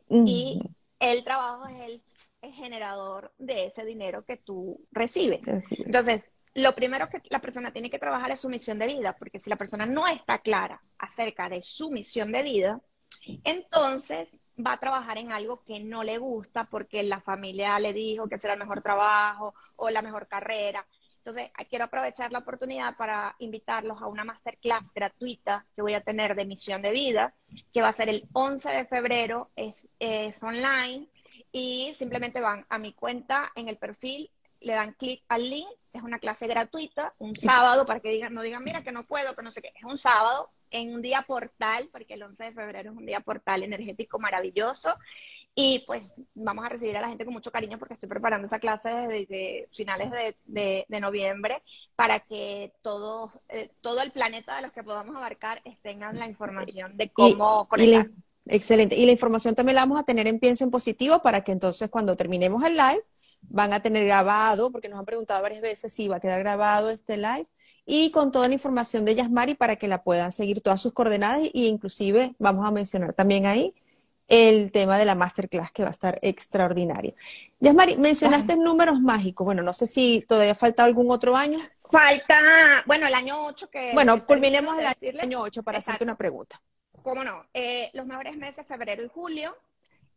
Y el trabajo es el generador de ese dinero que tú recibes. Entonces, lo primero que la persona tiene que trabajar es su misión de vida, porque si la persona no está clara acerca de su misión de vida, entonces va a trabajar en algo que no le gusta porque la familia le dijo que será el mejor trabajo o la mejor carrera. Entonces, quiero aprovechar la oportunidad para invitarlos a una masterclass gratuita que voy a tener de misión de vida, que va a ser el 11 de febrero, es, es online y simplemente van a mi cuenta en el perfil le dan clic al link, es una clase gratuita, un sábado, para que digan, no digan, mira que no puedo, que no sé qué, es un sábado, en un día portal, porque el 11 de febrero es un día portal energético maravilloso, y pues vamos a recibir a la gente con mucho cariño porque estoy preparando esa clase desde, finales de, noviembre para que todo, eh, todo el planeta de los que podamos abarcar tengan la información de cómo conectar. excelente. Y la información también la vamos a tener en Pienso en Positivo para que entonces cuando terminemos el live van a tener grabado, porque nos han preguntado varias veces si va a quedar grabado este live, y con toda la información de Yasmari para que la puedan seguir todas sus coordenadas e inclusive vamos a mencionar también ahí el tema de la masterclass que va a estar extraordinaria. Yasmari, mencionaste números mágicos. Bueno, no sé si todavía falta algún otro año. Falta, bueno, el año 8 que... Bueno, culminemos el año 8 para hacerte una pregunta. ¿Cómo no? Eh, los mejores meses, febrero y julio,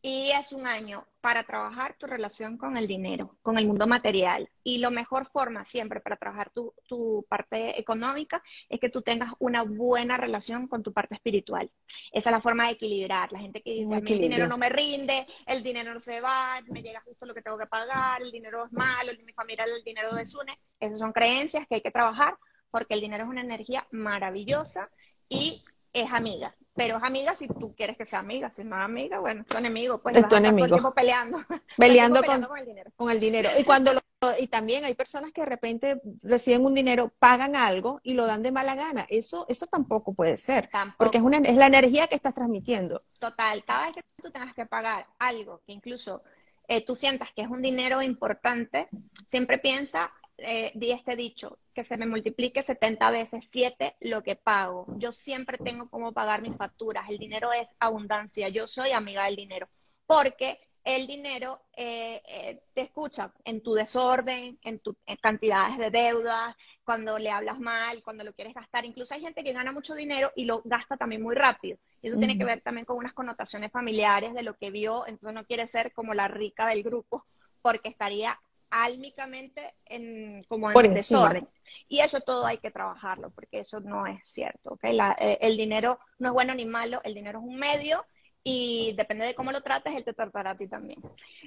y es un año para trabajar tu relación con el dinero, con el mundo material. Y la mejor forma siempre para trabajar tu, tu, parte económica es que tú tengas una buena relación con tu parte espiritual. Esa es la forma de equilibrar. La gente que dice, el dinero no me rinde, el dinero no se va, me llega justo lo que tengo que pagar, el dinero es malo, el de mi familia el dinero desune. Esas son creencias que hay que trabajar porque el dinero es una energía maravillosa y es amiga pero es amiga si tú quieres que sea amiga, si no es amiga, bueno, es tu enemigo, pues es tu enemigo. Todo el tiempo peleando, peleando, con, el dinero. Con el dinero. Y cuando y también hay personas que de repente reciben un dinero, pagan algo y lo dan de mala gana. Eso eso tampoco puede ser, porque es una es la energía que estás transmitiendo. Total, cada vez que tú tengas que pagar algo que incluso eh, tú sientas que es un dinero importante, siempre piensa eh, di este dicho, que se me multiplique 70 veces 7 lo que pago. Yo siempre tengo cómo pagar mis facturas. El dinero es abundancia. Yo soy amiga del dinero. Porque el dinero eh, eh, te escucha en tu desorden, en tus cantidades de deudas, cuando le hablas mal, cuando lo quieres gastar. Incluso hay gente que gana mucho dinero y lo gasta también muy rápido. Y eso tiene que ver también con unas connotaciones familiares de lo que vio. Entonces no quiere ser como la rica del grupo porque estaría álmicamente en, como en desorden. Y eso todo hay que trabajarlo, porque eso no es cierto. ¿okay? Eh, el dinero no es bueno ni malo, el dinero es un medio y depende de cómo lo trates, él te tratará a ti también.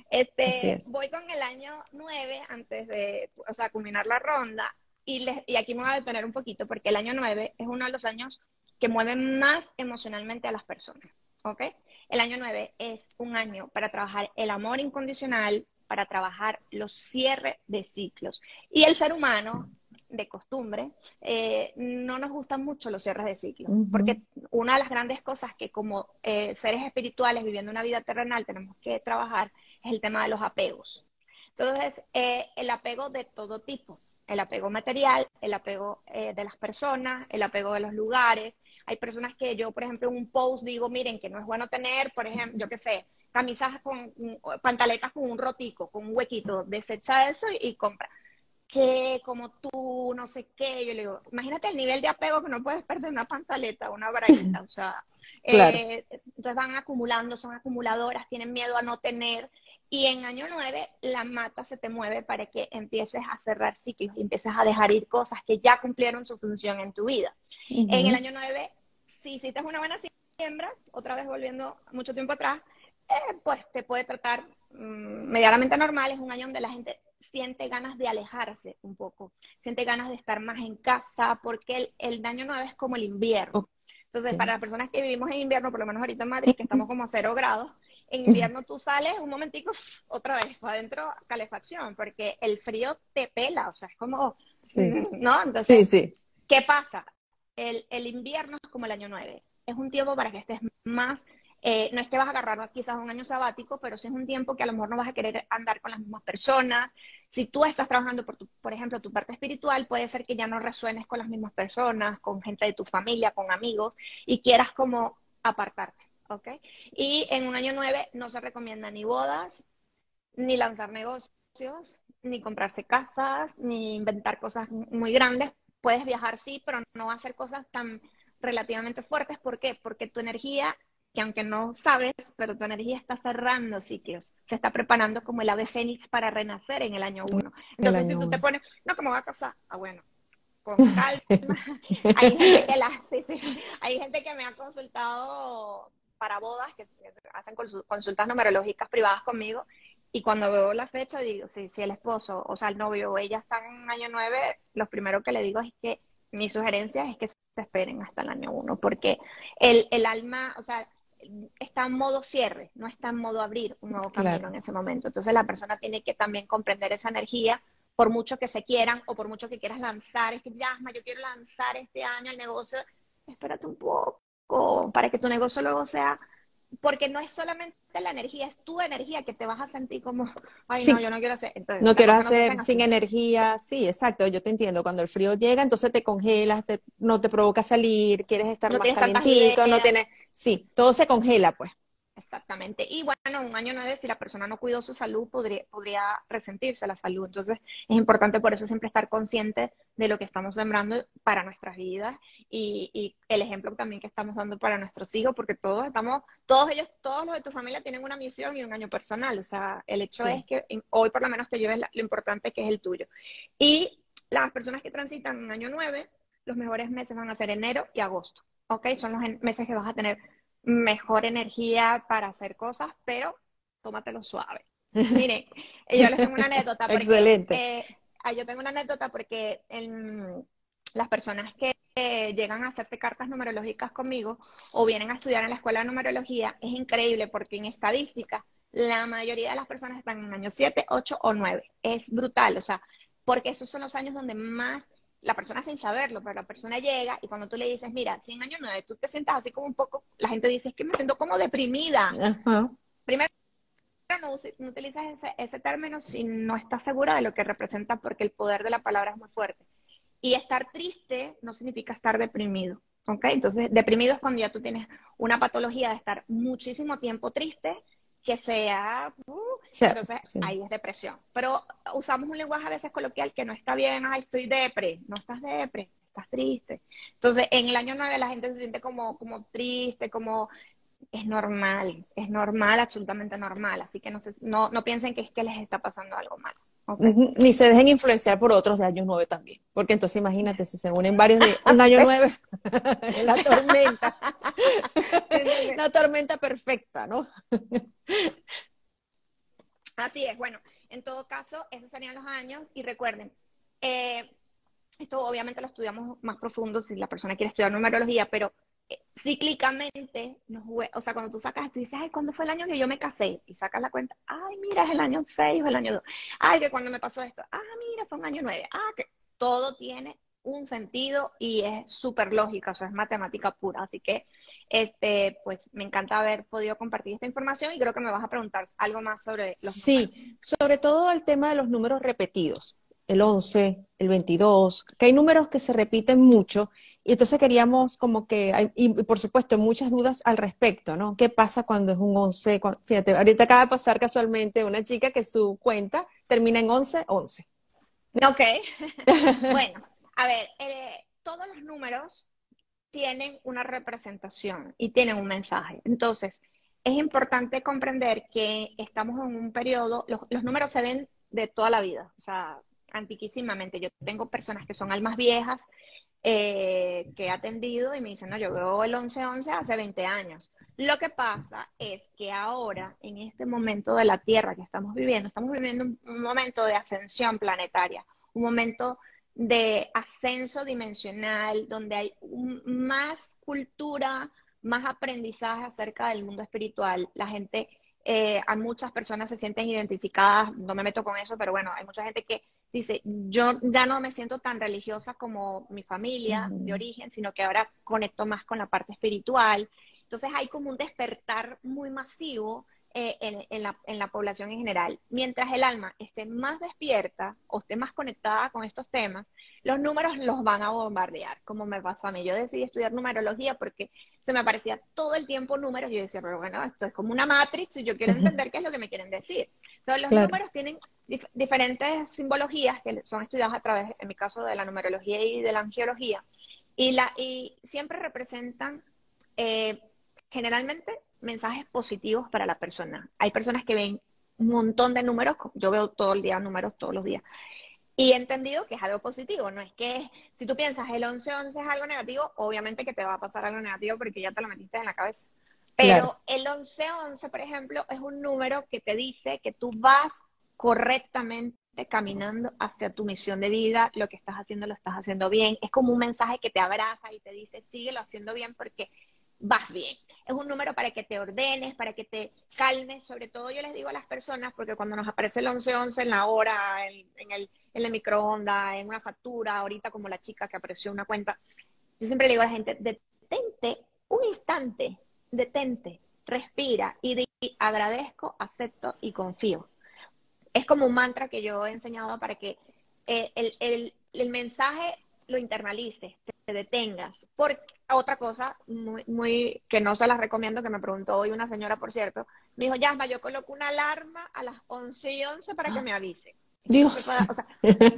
Este, voy con el año 9 antes de, o sea, culminar la ronda y, les, y aquí me voy a detener un poquito porque el año 9 es uno de los años que mueven más emocionalmente a las personas. ¿ok? El año 9 es un año para trabajar el amor incondicional, para trabajar los cierres de ciclos. Y el ser humano, de costumbre, eh, no nos gustan mucho los cierres de ciclos, porque una de las grandes cosas que como eh, seres espirituales viviendo una vida terrenal tenemos que trabajar es el tema de los apegos. Entonces, eh, el apego de todo tipo, el apego material, el apego de las personas, el apego de los lugares. Hay personas que yo, por ejemplo, en un post digo, miren, que no es bueno tener, por ejemplo, yo qué sé, camisas con pantaletas con un rotico, con un huequito, desecha eso y, compra. Que como tú, no sé qué, yo le digo, imagínate el nivel de apego que no puedes perder una pantaleta, una braguita, o sea, eh, entonces van acumulando, son acumuladoras, tienen miedo a no tener, y en año 9 la mata se te mueve para que empieces a cerrar ciclos y empieces a dejar ir cosas que ya cumplieron su función en tu vida. En el año 9, si hiciste una buena siembra, otra vez volviendo mucho tiempo atrás, eh, pues te puede tratar mm, medianamente normal. Es un año donde la gente siente ganas de alejarse un poco, siente ganas de estar más en casa, porque el, el año nuevo es como el invierno. Entonces, para las personas que vivimos en invierno, por lo menos ahorita en Madrid, que estamos como a cero grados, en invierno tú sales un momentico, otra vez, para adentro, calefacción, porque el frío te pela, o sea, es como, mm, ¿no? Entonces, sí, sí. ¿qué pasa? El, el invierno es como el año 9, es un tiempo para que estés más eh, no es que vas a agarrar quizás un año sabático, pero sí es un tiempo que a lo mejor no vas a querer andar con las mismas personas. Si tú estás trabajando, por, tu, por ejemplo, tu parte espiritual, puede ser que ya no resuenes con las mismas personas, con gente de tu familia, con amigos, y quieras como apartarte, ¿ok? Y en un año nueve no se recomienda ni bodas, ni lanzar negocios, ni comprarse casas, ni inventar cosas muy grandes. Puedes viajar, sí, pero no hacer cosas tan relativamente fuertes. ¿Por qué? Porque tu energía que aunque no sabes, pero tu energía está cerrando ciclos, se está preparando como el ave fénix para renacer en el año uno. Entonces, si tú te pones, no, ¿cómo va a casar? Ah, bueno, con calma. hay, gente que hay gente que me ha consultado para bodas, que hacen consultas numerológicas privadas conmigo, y cuando veo la fecha, digo, si, si el esposo, o sea, el novio o ella están en año nueve, lo primero que le digo es que mi sugerencia es que se esperen hasta el año uno, porque el, el alma, o sea, está en modo cierre, no está en modo abrir un nuevo camino en ese momento. Entonces la persona tiene que también comprender esa energía, por mucho que se quieran o por mucho que quieras lanzar, es que Yasma, yo quiero lanzar este año el negocio, espérate un poco para que tu negocio luego sea porque no es solamente la energía, es tu energía que te vas a sentir como, ay, no, yo no quiero hacer. no quiero hacer sin energía, sí, exacto, yo te entiendo. Cuando el frío llega, entonces te congelas, no te provoca salir, quieres estar más calentico, no tienes, sí, todo se congela, pues. Exactamente. Y bueno, un año nueve, si la persona no cuidó su salud, podría, podría resentirse la salud. Entonces, es importante por eso siempre estar consciente de lo que estamos sembrando para nuestras vidas y, y, el ejemplo también que estamos dando para nuestros hijos, porque todos estamos, todos ellos, todos los de tu familia tienen una misión y un año personal. O sea, el hecho es que hoy por lo menos te lleves lo importante que es el tuyo. Y las personas que transitan un año nueve, los mejores meses van a ser enero y agosto. ¿Ok? Son los meses que vas a tener mejor energía para hacer cosas, pero tómatelo suave. Miren, yo les tengo una anécdota. Porque, Excelente. Eh, yo tengo una anécdota porque en, las personas que llegan a hacerse cartas numerológicas conmigo o vienen a estudiar en la escuela de numerología, es increíble porque en estadística la mayoría de las personas están en años 7, 8 o 9. Es brutal, o sea, porque esos son los años donde más la persona sin saberlo, pero la persona llega y cuando tú le dices, mira, si en año 9 tú te sientas así como un poco, la gente dice, es que me siento como deprimida. Primero, no, utilizas ese, ese término si no estás segura de lo que representa porque el poder de la palabra es muy fuerte. Y estar triste no significa estar deprimido. ¿ok? Entonces, deprimido es cuando ya tú tienes una patología de estar muchísimo tiempo triste, que sea, uh, entonces ahí es depresión. Pero usamos un lenguaje a veces coloquial que no está bien, ay, estoy depre, no estás depre, estás triste. Entonces, en el año 9 la gente se siente como, como triste, como es normal, es normal, absolutamente normal, así que no, no, no piensen que es que les está pasando algo malo. Ni se dejen influenciar por otros de años nueve también, porque entonces imagínate si se unen varios de un año nueve, la tormenta, la tormenta perfecta, ¿no? Así es, bueno, en todo caso, esos serían los años y recuerden, eh, esto obviamente lo estudiamos más profundo si la persona quiere estudiar numerología, pero cíclicamente, o sea, cuando tú sacas, tú dices, ay, ¿cuándo fue el año que yo me casé? Y sacas la cuenta, ay, mira, es el año 6 o el año 2. Ay, que cuando me pasó esto, ah, mira, fue un año 9. Ah, que todo tiene un sentido y es súper lógica, o sea, es matemática pura. Así que, este, pues, me encanta haber podido compartir esta información y creo que me vas a preguntar algo más sobre los Sí, sobre todo el tema de los números repetidos el 11, el 22, que hay números que se repiten mucho y entonces queríamos como que, y por supuesto, muchas dudas al respecto, ¿no? ¿Qué pasa cuando es un 11? fíjate, ahorita acaba de pasar casualmente una chica que su cuenta termina en 11, 11. Ok. bueno, a ver, eh, todos los números tienen una representación y tienen un mensaje. Entonces, es importante comprender que estamos en un periodo, los, los números se ven de toda la vida, o sea, antiquísimamente. Yo tengo personas que son almas viejas eh, que he atendido y me dicen, no, yo veo el 1111 hace 20 años. Lo que pasa es que ahora, en este momento de la Tierra que estamos viviendo, estamos viviendo un, momento de ascensión planetaria, un momento de ascenso dimensional, donde hay más cultura, más aprendizaje acerca del mundo espiritual. La gente, eh, a muchas personas se sienten identificadas, no me meto con eso, pero bueno, hay mucha gente que dice, yo ya no me siento tan religiosa como mi familia de origen, sino que ahora conecto más con la parte espiritual. Entonces hay como un despertar muy masivo eh, en, la, en, la, población en general. Mientras el alma esté más despierta o esté más conectada con estos temas, los números los van a bombardear, como me pasó a mí. Yo decidí estudiar numerología porque se me aparecía todo el tiempo números y yo decía, pero bueno, esto es como una matrix y yo quiero entender qué es lo que me quieren decir. Entonces los números tienen diferentes simbologías que son estudiadas a través, en mi caso, de la numerología y de la angiología. Y, la, y siempre representan eh, generalmente mensajes positivos para la persona. Hay personas que ven un montón de números, yo veo todo el día números todos los días, y he entendido que es algo positivo, no es que si tú piensas el 11-11 es algo negativo, obviamente que te va a pasar algo negativo porque ya te lo metiste en la cabeza. Pero el 11-11, por ejemplo, es un número que te dice que tú vas correctamente caminando hacia tu misión de vida, lo que estás haciendo lo estás haciendo bien. Es como un mensaje que te abraza y te dice, síguelo haciendo bien porque vas bien. Es un número para que te ordenes, para que te calmes. Sobre todo yo les digo a las personas, porque cuando nos aparece el 1111 en la hora, en, el, en el microondas, en una factura, ahorita como la chica que apareció una cuenta, yo siempre le digo a la gente, detente un instante, detente, respira y di, agradezco, acepto y confío. Es como un mantra que yo he enseñado para que eh, el, el, el mensaje lo internalices, te detengas. Porque otra cosa muy, muy, que no se las recomiendo, que me preguntó hoy una señora, por cierto, me dijo, Yasma, yo coloco una alarma a las 11 y 11 para que me avise. Dios.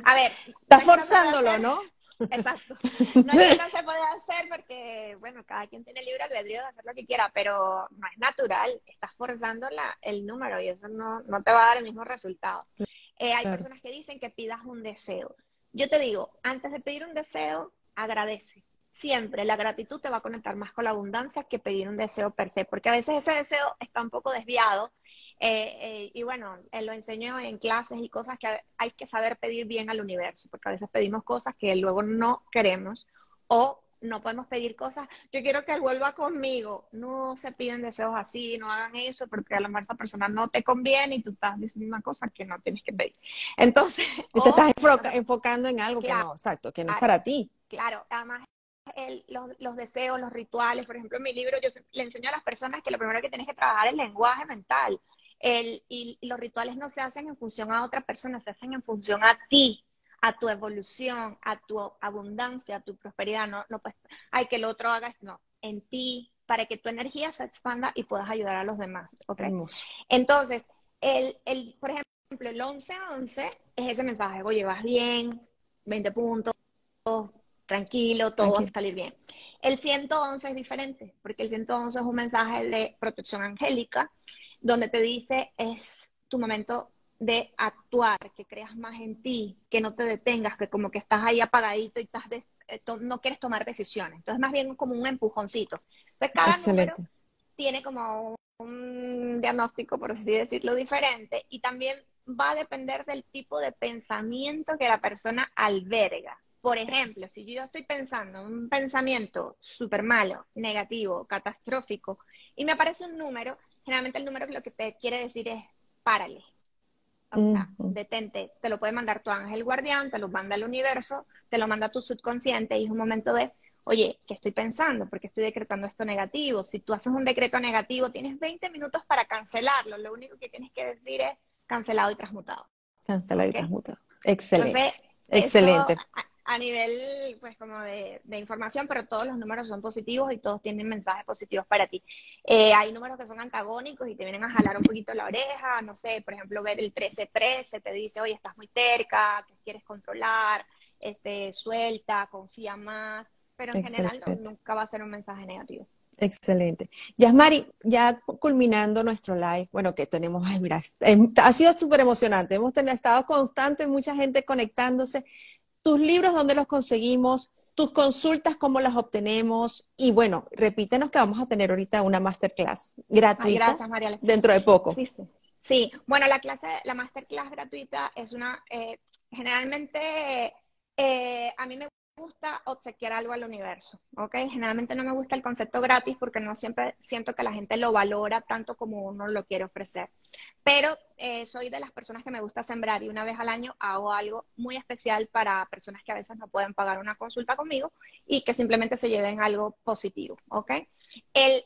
a ver. Está forzándolo, ¿no? Exacto. No es que no se puede hacer porque, bueno, cada quien tiene libre albedrío de hacer lo que quiera, pero no es natural. Estás forzando la, el número y eso no, no te va a dar el mismo resultado. Eh, hay personas que dicen que pidas un deseo. Yo te digo, antes de pedir un deseo, agradece siempre la gratitud te va a conectar más con la abundancia que pedir un deseo per se, porque a veces ese deseo está un poco desviado Eh, eh, y bueno, lo enseño en clases y cosas que hay que saber pedir bien al universo, porque a veces pedimos cosas que luego no queremos o no podemos pedir cosas, yo quiero que él vuelva conmigo. No se piden deseos así, no hagan eso, porque a lo mejor esa persona no te conviene y tú estás diciendo una cosa que no tienes que pedir. Entonces. Y te estás enfocando en algo que no, exacto, que no es para ti. Claro, además. Los, deseos, los rituales, por ejemplo, en mi libro yo le enseño a las personas que lo primero que tienes que trabajar es el lenguaje mental. El, y los rituales no se hacen en función a otra persona, se hacen en función a ti a tu evolución, a tu abundancia, a tu prosperidad. No, no pues, hay que el otro haga, no, en ti, para que tu energía se expanda y puedas ayudar a los demás. ¿okay? Entonces, el, el, por ejemplo, el 11-11 es ese mensaje, oye, vas bien, 20 puntos, tranquilo, todo va a salir bien. El 111 es diferente, porque el 111 es un mensaje de protección angélica, donde te dice es tu momento de actuar, que creas más en ti, que no te detengas, que como que estás ahí apagadito y estás eh, no quieres tomar decisiones. Entonces, más bien como un empujoncito. Entonces, cada número tiene como un diagnóstico, por así decirlo, diferente y también va a depender del tipo de pensamiento que la persona alberga. Por ejemplo, si yo estoy pensando en un pensamiento súper malo, negativo, catastrófico, y me aparece un número, generalmente el número que lo que te quiere decir es párale, detente, te lo puede mandar tu ángel guardián, te lo manda el universo, te lo manda tu subconsciente y es un momento de, oye, ¿qué estoy pensando? Porque estoy decretando esto negativo. Si tú haces un decreto negativo, tienes 20 minutos para cancelarlo. Lo único que tienes que decir es cancelado y transmutado. Cancelado y transmutado. Excelente. Excelente a nivel, pues, como de, información, pero todos los números son positivos y todos tienen mensajes positivos para ti. Eh, hay números que son antagónicos y te vienen a jalar un poquito la oreja, no sé, por ejemplo, ver el 13-13 te dice, oye, estás muy terca, que quieres controlar, este, suelta, confía más, pero en general nunca va a ser un mensaje negativo. Excelente. Yasmari, ya culminando nuestro live, bueno, que tenemos, ay, mira, ha sido súper emocionante. Hemos tenido, estado constante, mucha gente conectándose tus libros, ¿dónde los conseguimos? Tus consultas, ¿cómo las obtenemos? Y bueno, repítenos que vamos a tener ahorita una masterclass gratuita dentro de poco. Sí, sí. Sí, bueno, la clase, la masterclass gratuita es una, eh, generalmente, eh, a mí me gusta obsequiar algo al universo, ¿ok? Generalmente no me gusta el concepto gratis porque no siempre siento que la gente lo valora tanto como uno lo quiere ofrecer. Pero eh, soy de las personas que me gusta sembrar y una vez al año hago algo muy especial para personas que a veces no pueden pagar una consulta conmigo y que simplemente se lleven algo positivo, ¿ok?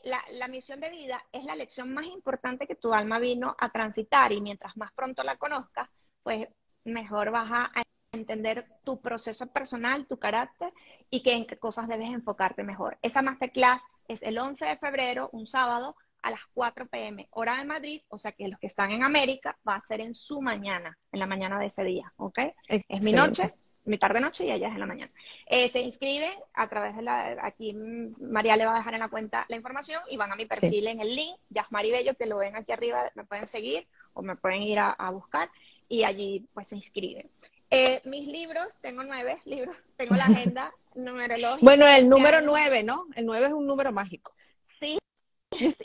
la, la misión de vida es la lección más importante que tu alma vino a transitar y mientras más pronto la conozcas, pues mejor vas a entender tu proceso personal, tu carácter y que en qué cosas debes enfocarte mejor. Esa masterclass es el 11 de febrero, un sábado, a las 4 pm, hora de Madrid, o sea que los que están en América va a ser en su mañana, en la mañana de ese día, ¿ok? Es mi noche, mi tarde noche y allá es en la mañana. Eh, se inscriben a través de la, aquí María le va a dejar en la cuenta la información y van a mi perfil en el link, Yasmari Bello, que lo ven aquí arriba, me pueden seguir o me pueden ir a, a buscar y allí pues se inscriben. Eh, mis libros, tengo nueve libros, tengo la agenda numerológica. Bueno, el número nueve, ¿no? El nueve es un número mágico. Sí,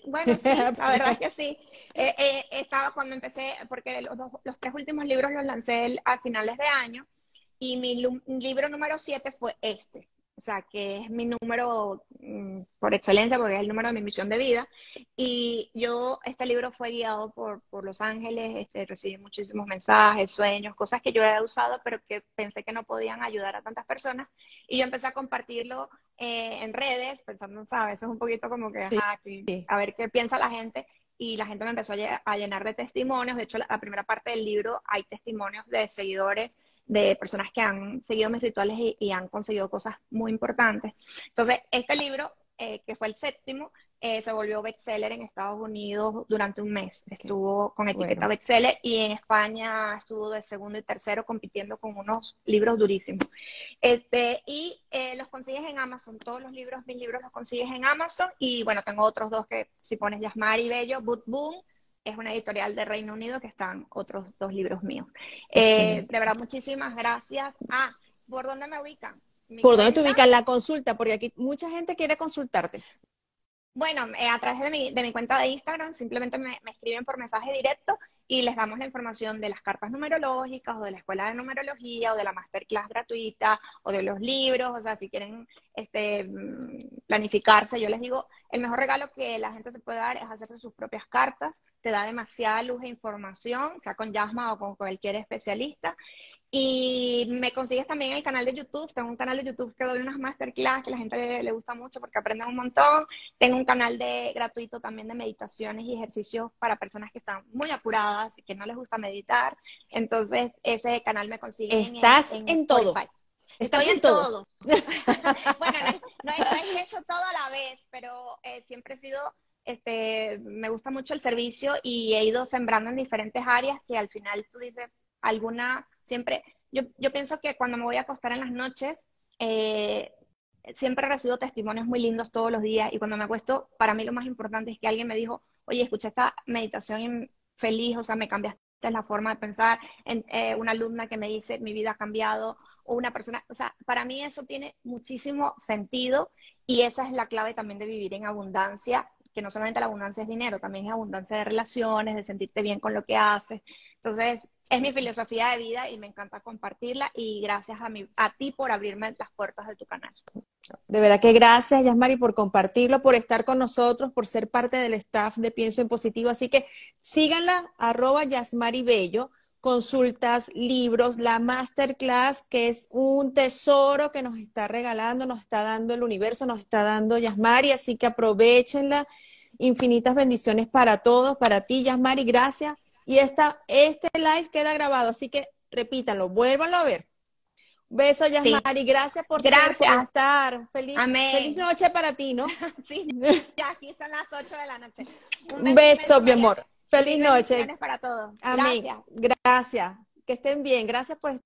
bueno, sí, la verdad es que sí. Eh, eh, estaba cuando empecé, porque los, los, tres últimos libros los lancé a finales de año, y mi libro número siete fue este o sea, que es mi número mm, por excelencia, porque es el número de mi misión de vida. Y yo, este libro fue guiado por, por Los Ángeles, este, recibí muchísimos mensajes, sueños, cosas que yo he usado, pero que pensé que no podían ayudar a tantas personas. Y yo empecé a compartirlo eh, en redes, pensando, ¿sabes? Eso es un poquito como que, a ver qué piensa la gente y la gente me empezó a llenar de testimonios. De hecho, la, primera parte del libro hay testimonios de seguidores de personas que han seguido mis rituales y, han conseguido cosas muy importantes. Entonces, este libro, eh, que fue el séptimo, eh, se volvió bestseller en Estados Unidos durante un mes. Estuvo con etiqueta bestseller y en España estuvo de segundo y tercero compitiendo con unos libros durísimos. Este, y eh, los consigues en Amazon. Todos los libros, mis libros los consigues en Amazon. Y bueno, tengo otros dos que si pones Yasmar y Bello, Boot Boom es una editorial de Reino Unido que están otros dos libros míos. Eh, de verdad, muchísimas gracias. Ah, ¿por dónde me ubican? ¿Por dónde te ubican la consulta? Porque aquí mucha gente quiere consultarte. Bueno, eh, a través de mi, de mi, cuenta de Instagram simplemente me, me, escriben por mensaje directo y les damos la información de las cartas numerológicas o de la escuela de numerología o de la masterclass gratuita o de los libros, o sea, si quieren este, mm, planificarse, yo les digo, el mejor regalo que la gente se puede dar es hacerse sus propias cartas, te da demasiada luz e información, sea con Yasma o con cualquier especialista, y me consigues también el canal de YouTube. Tengo un canal de YouTube que doy unas masterclass que la gente le, gusta mucho porque aprenden un montón. Tengo un canal de gratuito también de meditaciones y ejercicios para personas que están muy apuradas y que no les gusta meditar. Entonces, ese canal me consigue. Estás en, en, todo. Estás Estoy en todo. bueno, no, he hecho todo a la vez, pero eh, siempre he sido este, me gusta mucho el servicio y he ido sembrando en diferentes áreas que al final tú dices, alguna Siempre, yo, yo pienso que cuando me voy a acostar en las noches, eh, siempre recibo testimonios muy lindos todos los días. Y cuando me acuesto, para mí lo más importante es que alguien me dijo, oye, escuché esta meditación feliz, o sea, me cambiaste la forma de pensar, en, eh, una alumna que me dice, mi vida ha cambiado, o una persona, o sea, para mí eso tiene muchísimo sentido y esa es la clave también de vivir en abundancia que no solamente la abundancia es dinero, también es abundancia de relaciones, de sentirte bien con lo que haces. Entonces, es mi filosofía de vida y me encanta compartirla y gracias a, mi, a ti por abrirme las puertas de tu canal. De verdad que gracias, Yasmari, por compartirlo, por estar con nosotros, por ser parte del staff de Pienso en Positivo. Así que síganla, arroba Yasmari Bello, consultas, libros, la masterclass, que es un tesoro que nos está regalando, nos está dando el universo, nos está dando Yasmari, así que aprovechenla. Infinitas bendiciones para todos, para ti, Yasmari, gracias. Y esta, este live queda grabado, así que repítanlo, vuélvanlo a ver. Beso, Yasmari, gracias por, estar. Feliz, feliz noche para ti, ¿no? sí, ya aquí son las 8 de la noche. Un beso, mi amor. Feliz noche. para todos. Amén. Gracias. Gracias. Que estén bien. Gracias por